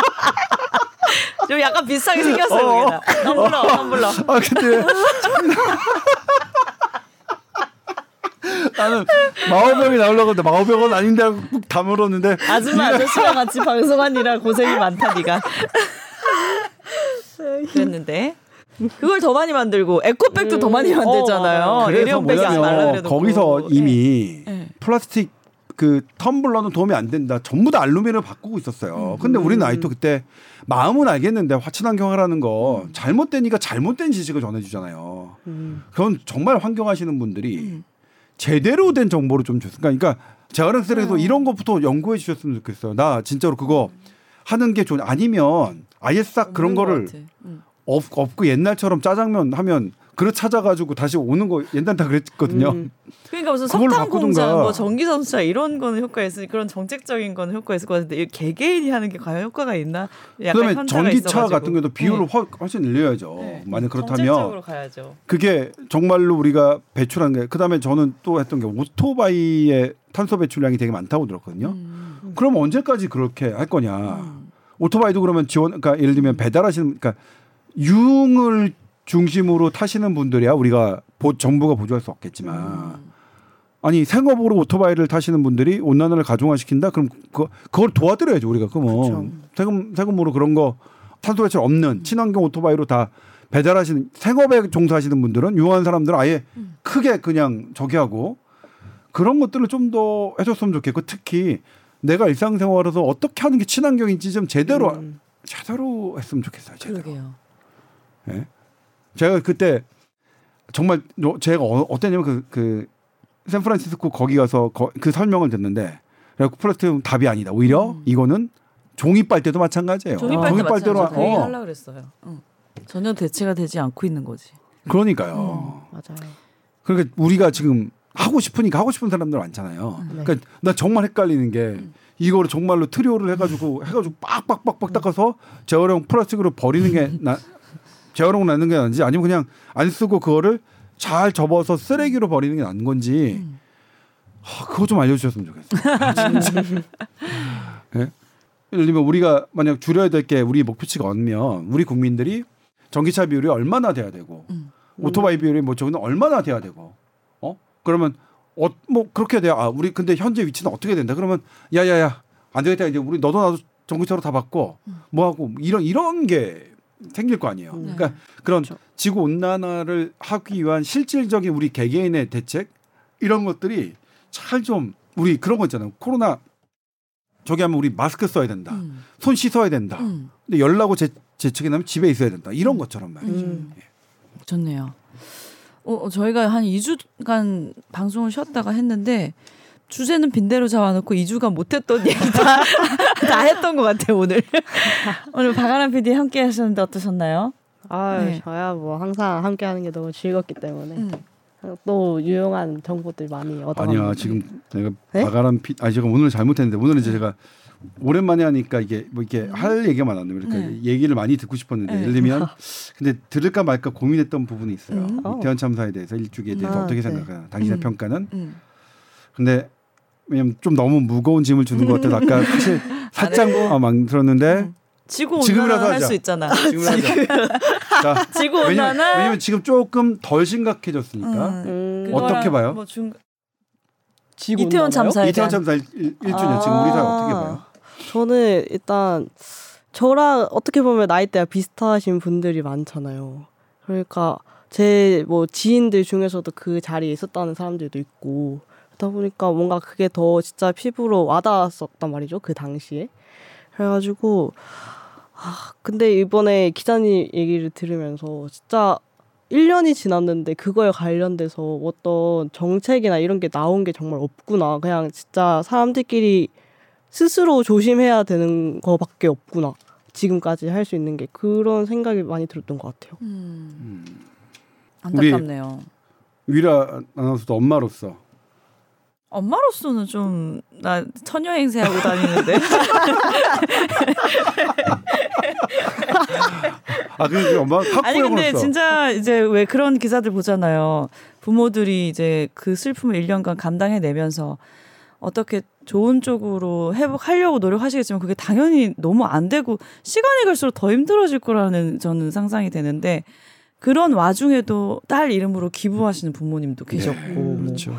좀 약간 비슷하게 생겼어요. 어. 거기다. 텀블러 텀블러. 아 근데 나는 마호병이 나오려고 했는데 마호병은 아닌데 꾹 다물었는데 아줌마 아저씨랑 같이 방송하니라 고생이 많다 네가. 그랬는데 그걸 더 많이 만들고 에코백도 더 많이 만들잖아요. 그래서 일회용 백이 안 말라 뭐냐면 거기서 이미 네. 플라스틱 그 텀블러는 도움이 안 된다. 전부 다 알루미늄을 바꾸고 있었어요. 근데 우리는 아직도 그때 마음은 알겠는데 화친환경 하라는 거 잘못되니까 잘못된 지식을 전해주잖아요. 음. 그건 정말 환경하시는 분들이 제대로 된 정보를 좀 줬으니까 그러니까 제가 그래서 이런 것부터 연구해 주셨으면 좋겠어요. 나 진짜로 그거 하는 게 좋. 아니면 아예 싹 그런 거를. 음. 없, 없고 옛날처럼 짜장면 하면 그릇 찾아가지고 다시 오는 거 옛날 다 그랬거든요. 음. 그러니까 무슨 석탄 공장. 뭐 전기 전차 이런 거는 효과 있으니 그런 정책적인 거는 효과 있을 것 같은데 이 개개인이 하는 게 과연 효과가 있나? 그다음에 전기차 있어가지고. 같은 경우도 비율을 네. 훨- 훨씬 늘려야죠. 네. 만약 그렇다면. 그게 정말로 우리가 배출한 게 그다음에 저는 또 했던 게 오토바이의 탄소 배출량이 되게 많다고 들었거든요. 음. 그럼 언제까지 그렇게 할 거냐? 음. 오토바이도 그러면 지원 그러니까 예를 들면 배달하시는 그러니까 유흥을 중심으로 타시는 분들이야 우리가 보, 정부가 보조할 수 없겠지만 음. 아니 생업으로 오토바이를 타시는 분들이 온난화를 가중화시킨다 그럼 그 그걸 도와드려야죠 우리가 그러면 세금 세금으로 그런 거 탄소 배출 없는 친환경 오토바이로 다 배달하시는 생업에 종사하시는 분들은 유용한 사람들은 아예 크게 그냥 저기 하고 그런 것들을 좀 더 해줬으면 좋겠고 특히 내가 일상생활에서 어떻게 하는 게 친환경인지 좀 제대로 음. 제대로 했으면 좋겠어요. 제대로. 그러게요. 예? 제가 그때 정말 너- 제가 어, 어땠냐면 그, 그 샌프란시스코 거기 가서 거- 그 설명을 듣는데 그래갖고 플라스틱은 답이 아니다. 오히려 음. 이거는 종이 빨대도 마찬가지예요. 종이 빨대. 그 얘기 어, 하려고 그랬어요. 응. 전혀 대체가 되지 않고 있는 거지. 그러니까요. 맞아요. 그러니까 우리가 지금 하고 싶으니까 하고 싶은 사람들 많잖아요. 네. 그러니까 나 정말 헷갈리는 게 음. 이거를 정말로 트리오를 해가지고 해가지고 빡빡빡빡 닦아서 재활용 플라스틱으로 버리는 게 나, 재활용 나는 게 나은지 아니면 그냥 안 쓰고 그거를 잘 접어서 쓰레기로 버리는 게 나은 건지 음. 아, 그거 좀 알려주셨으면 좋겠어요. 진짜. 예? 예를 들면 우리가 만약 줄여야 될 게 우리 목표치가 얻으면 우리 국민들이 전기차 비율이 얼마나 돼야 되고 음. 오토바이 비율이 뭐 저기는 얼마나 돼야 되고 어 그러면 어 뭐 그렇게 돼야 아 우리 근데 현재 위치는 어떻게 된다 그러면 야야야 안 되겠다 이제 우리 너도 나도 전기차로 다 바꿔 뭐 하고 이런 이런 게 생길 거 아니에요. 음. 그러니까 그런 그렇죠. 지구 온난화를 하기 위한 실질적인 우리 개개인의 대책 이런 것들이 잘 좀 우리 그런 거 있잖아요. 코로나 저기 하면 우리 마스크 써야 된다. 음. 손 씻어야 된다. 음. 근데 열나고 제, 재채기 나면 집에 있어야 된다. 이런 것처럼 말이죠. 음. 좋네요. 어, 어, 저희가 한 2주간 방송을 쉬었다가 했는데 주제는 빈대로 잡아놓고 2주간 못했던 얘기 다, 다 했던 것 같아요 오늘. 오늘 박아람 PD 함께 하셨는데 어떠셨나요? 아, 네. 저야 뭐 항상 함께 하는 게 너무 즐겁기 때문에 음. 또 유용한 정보들 많이 얻어. 아니야 지금 내가 네? 바가람 피, 아 제가 오늘 잘못했는데 오늘은 이제 제가 오랜만에 하니까 이게 뭐 이렇게 할 얘기가 많았네. 그러니까 네. 얘기를 많이 듣고 싶었는데 네. 예를 들면 근데 들을까 말까 고민했던 부분이 있어요. 음. 어. 이태원 참사에 대해서 일주기에 대해서 아, 어떻게 네. 생각하나 당신의 음. 평가는 음. 근데 왜냐면 좀 너무 무거운 짐을 주는 것 같아서 아까 사실 살짝 어, 망설였는데 음. 지구 지금이라도 온난화 할 하자. 수 있잖아. 자, 지구 왜냐면, 온난화. 왜냐면 지금 조금 덜 심각해졌으니까 음. 음, 어떻게 봐요? 뭐 중... 지구 이태원? 참사에 이태원 참사 1, 주년 지금 우리 사회 어떻게 아. 봐요? 저는 일단 저랑 어떻게 보면 나이대가 비슷하신 분들이 많잖아요. 그러니까 제 뭐 지인들 중에서도 그 자리에 있었다는 사람들도 있고 그러다 보니까 뭔가 그게 더 진짜 피부로 와닿았었단 말이죠. 그 당시에. 그래가지고 아 근데 이번에 기자님 얘기를 들으면서 진짜 1년이 지났는데 그거에 관련돼서 어떤 정책이나 이런 게 나온 게 정말 없구나. 그냥 진짜 사람들끼리 스스로 조심해야 되는 거밖에 없구나. 지금까지 할 수 있는 게 그런 생각이 많이 들었던 것 같아요. 음. 음. 안타깝네요. 위라 아나운서도 엄마로서 엄마로서는 좀 나 처녀 행세하고 다니는데 아 그게 엄마 아니 근데 학부형으로서 진짜 이제 왜 그런 기사들 보잖아요. 부모들이 이제 그 슬픔을 1년간 감당해 내면서 어떻게 좋은 쪽으로 회복하려고 노력하시겠지만 그게 당연히 너무 안 되고 시간이 갈수록 더 힘들어질 거라는 저는 상상이 되는데 그런 와중에도 딸 이름으로 기부하시는 부모님도 계셨고 네, 뭐 그렇죠.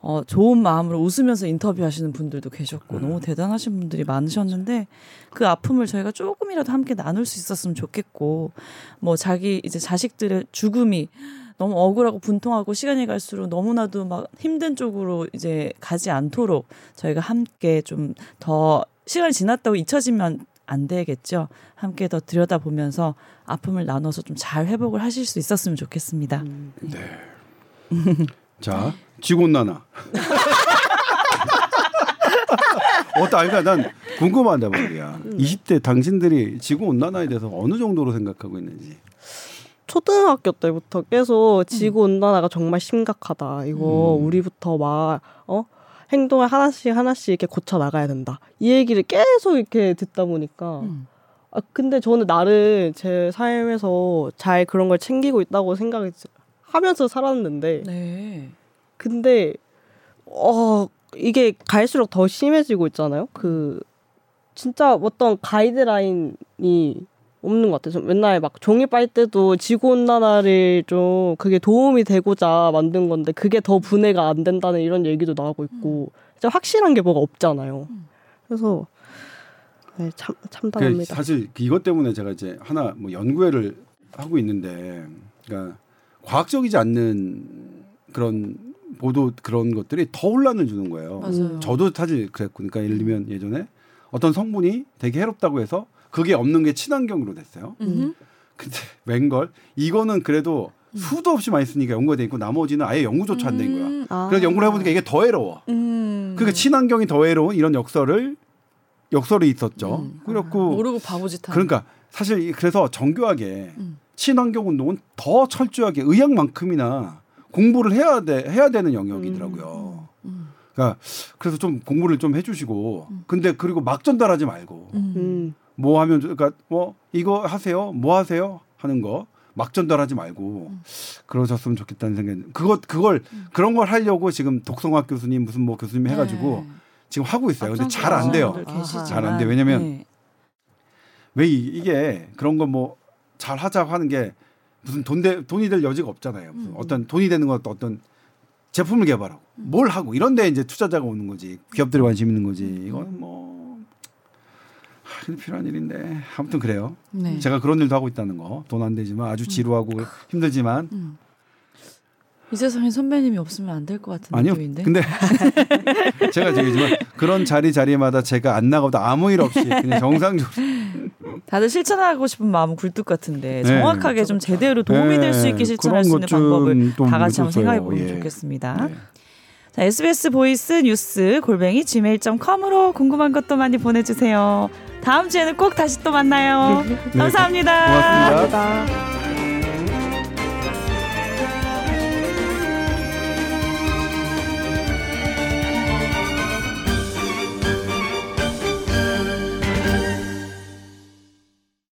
어, 좋은 마음으로 웃으면서 인터뷰하시는 분들도 계셨고 너무 대단하신 분들이 많으셨는데 그 아픔을 저희가 조금이라도 함께 나눌 수 있었으면 좋겠고 뭐 자기 이제 자식들의 죽음이 너무 억울하고 분통하고 시간이 갈수록 너무나도 막 힘든 쪽으로 이제 가지 않도록 저희가 함께 좀 더 시간이 지났다고 잊혀지면 안 되겠죠. 함께 더 들여다보면서 아픔을 나눠서 좀 잘 회복을 하실 수 있었으면 좋겠습니다. 음. 네. 자, 지구온난화. 어떠 아니 그러니까 난 궁금하단 말이야. 20대 당신들이 지구 온난화에 대해서 어느 정도로 생각하고 있는지. 초등학교 때부터 계속 지구 온난화가 정말 심각하다. 이거 음. 우리부터 막 어? 행동을 하나씩 하나씩 이렇게 고쳐 나가야 된다. 이 얘기를 계속 이렇게 듣다 보니까 음. 아 근데 저는 나를 제 삶에서 잘 그런 걸 챙기고 있다고 생각을 하면서 살았는데 네. 근데 어 이게 갈수록 더 심해지고 있잖아요. 그 진짜 어떤 가이드라인이 없는 것 같아요. 저 맨날 막 종이 빨 때도 지구 온난화를 좀 그게 도움이 되고자 만든 건데 그게 더 분해가 안 된다는 이런 얘기도 나오고 있고 진짜 확실한 게 뭐가 없잖아요. 그래서 네, 참그 참담합니다. 사실 이것 때문에 제가 이제 하나 뭐 연구회를 하고 있는데, 그러니까 과학적이지 않는 그런 보도 그런 것들이 더 혼란을 주는 거예요. 맞아요. 저도 사실 그랬고, 그러니까 예를 들면 예전에 어떤 성분이 되게 해롭다고 해서 그게 없는 게 친환경으로 됐어요. 음흠. 근데 웬걸 이거는 그래도 수도 없이 많이 쓰니까 연구가 돼 있고 나머지는 아예 연구조차 안 된 거야. 음. 아. 그래서 연구를 해보니까 이게 더 해로워. 음. 그러니까 친환경이 더 해로운 이런 역설을 역설이 있었죠. 음. 그렇고 모르고 바보짓 하는. 그러니까 사실 이- 그래서 정교하게 음. 친환경 운동은 더 철저하게 의학만큼이나 공부를 해야 돼 해야 되는 영역이더라고요. 음. 그러니까 그래서 좀 공부를 좀 해주시고 근데 그리고 막 전달하지 말고 음. 음. 뭐 하면 좋- 그러니까 뭐 이거 하세요 뭐 하세요 하는 거 막 전달하지 말고 그러셨으면 좋겠다는 생각. 그것 그걸 그런 걸 하려고 지금 독성학 교수님 무슨 뭐 교수님 해가지고 네. 지금 하고 있어요. 근데 잘 안 돼요. 잘 안 돼. 왜냐면 네. 왜 이, 이게 그런 거 뭐 잘 하자고 하는 게 무슨 돈 대, 돈이 될 여지가 없잖아요. 무슨 음. 어떤 돈이 되는 것도 어떤 제품을 개발하고 뭘 하고 이런데 이제 투자자가 오는 거지 기업들이 관심 있는 거지 음. 이건 뭐 하, 근데 필요한 일인데 아무튼 그래요. 네. 제가 그런 일도 하고 있다는 거 돈 안 되지만 아주 지루하고 힘들지만 음. 이 세상에 선배님이 없으면 안 될 것 같은 아니요. 느낌인데. 근데 제가 저기지만 그런 자리 자리마다 제가 안 나가도 아무 일 없이 그냥 정상적으로 다들 실천하고 싶은 마음은 굴뚝 같은데 네. 정확하게 좀 제대로 도움이 될 수 있게 네, 실천할 수 있는 방법을 좀 다 같이 한번. 생각해 보면 예. 좋겠습니다. 네. 자, SBS 보이스 뉴스 골뱅이 gmail.com으로 궁금한 것도 많이 보내주세요. 다음 주에는 꼭 다시 또 만나요. 네, 감사합니다. 고맙습니다. 감사합니다.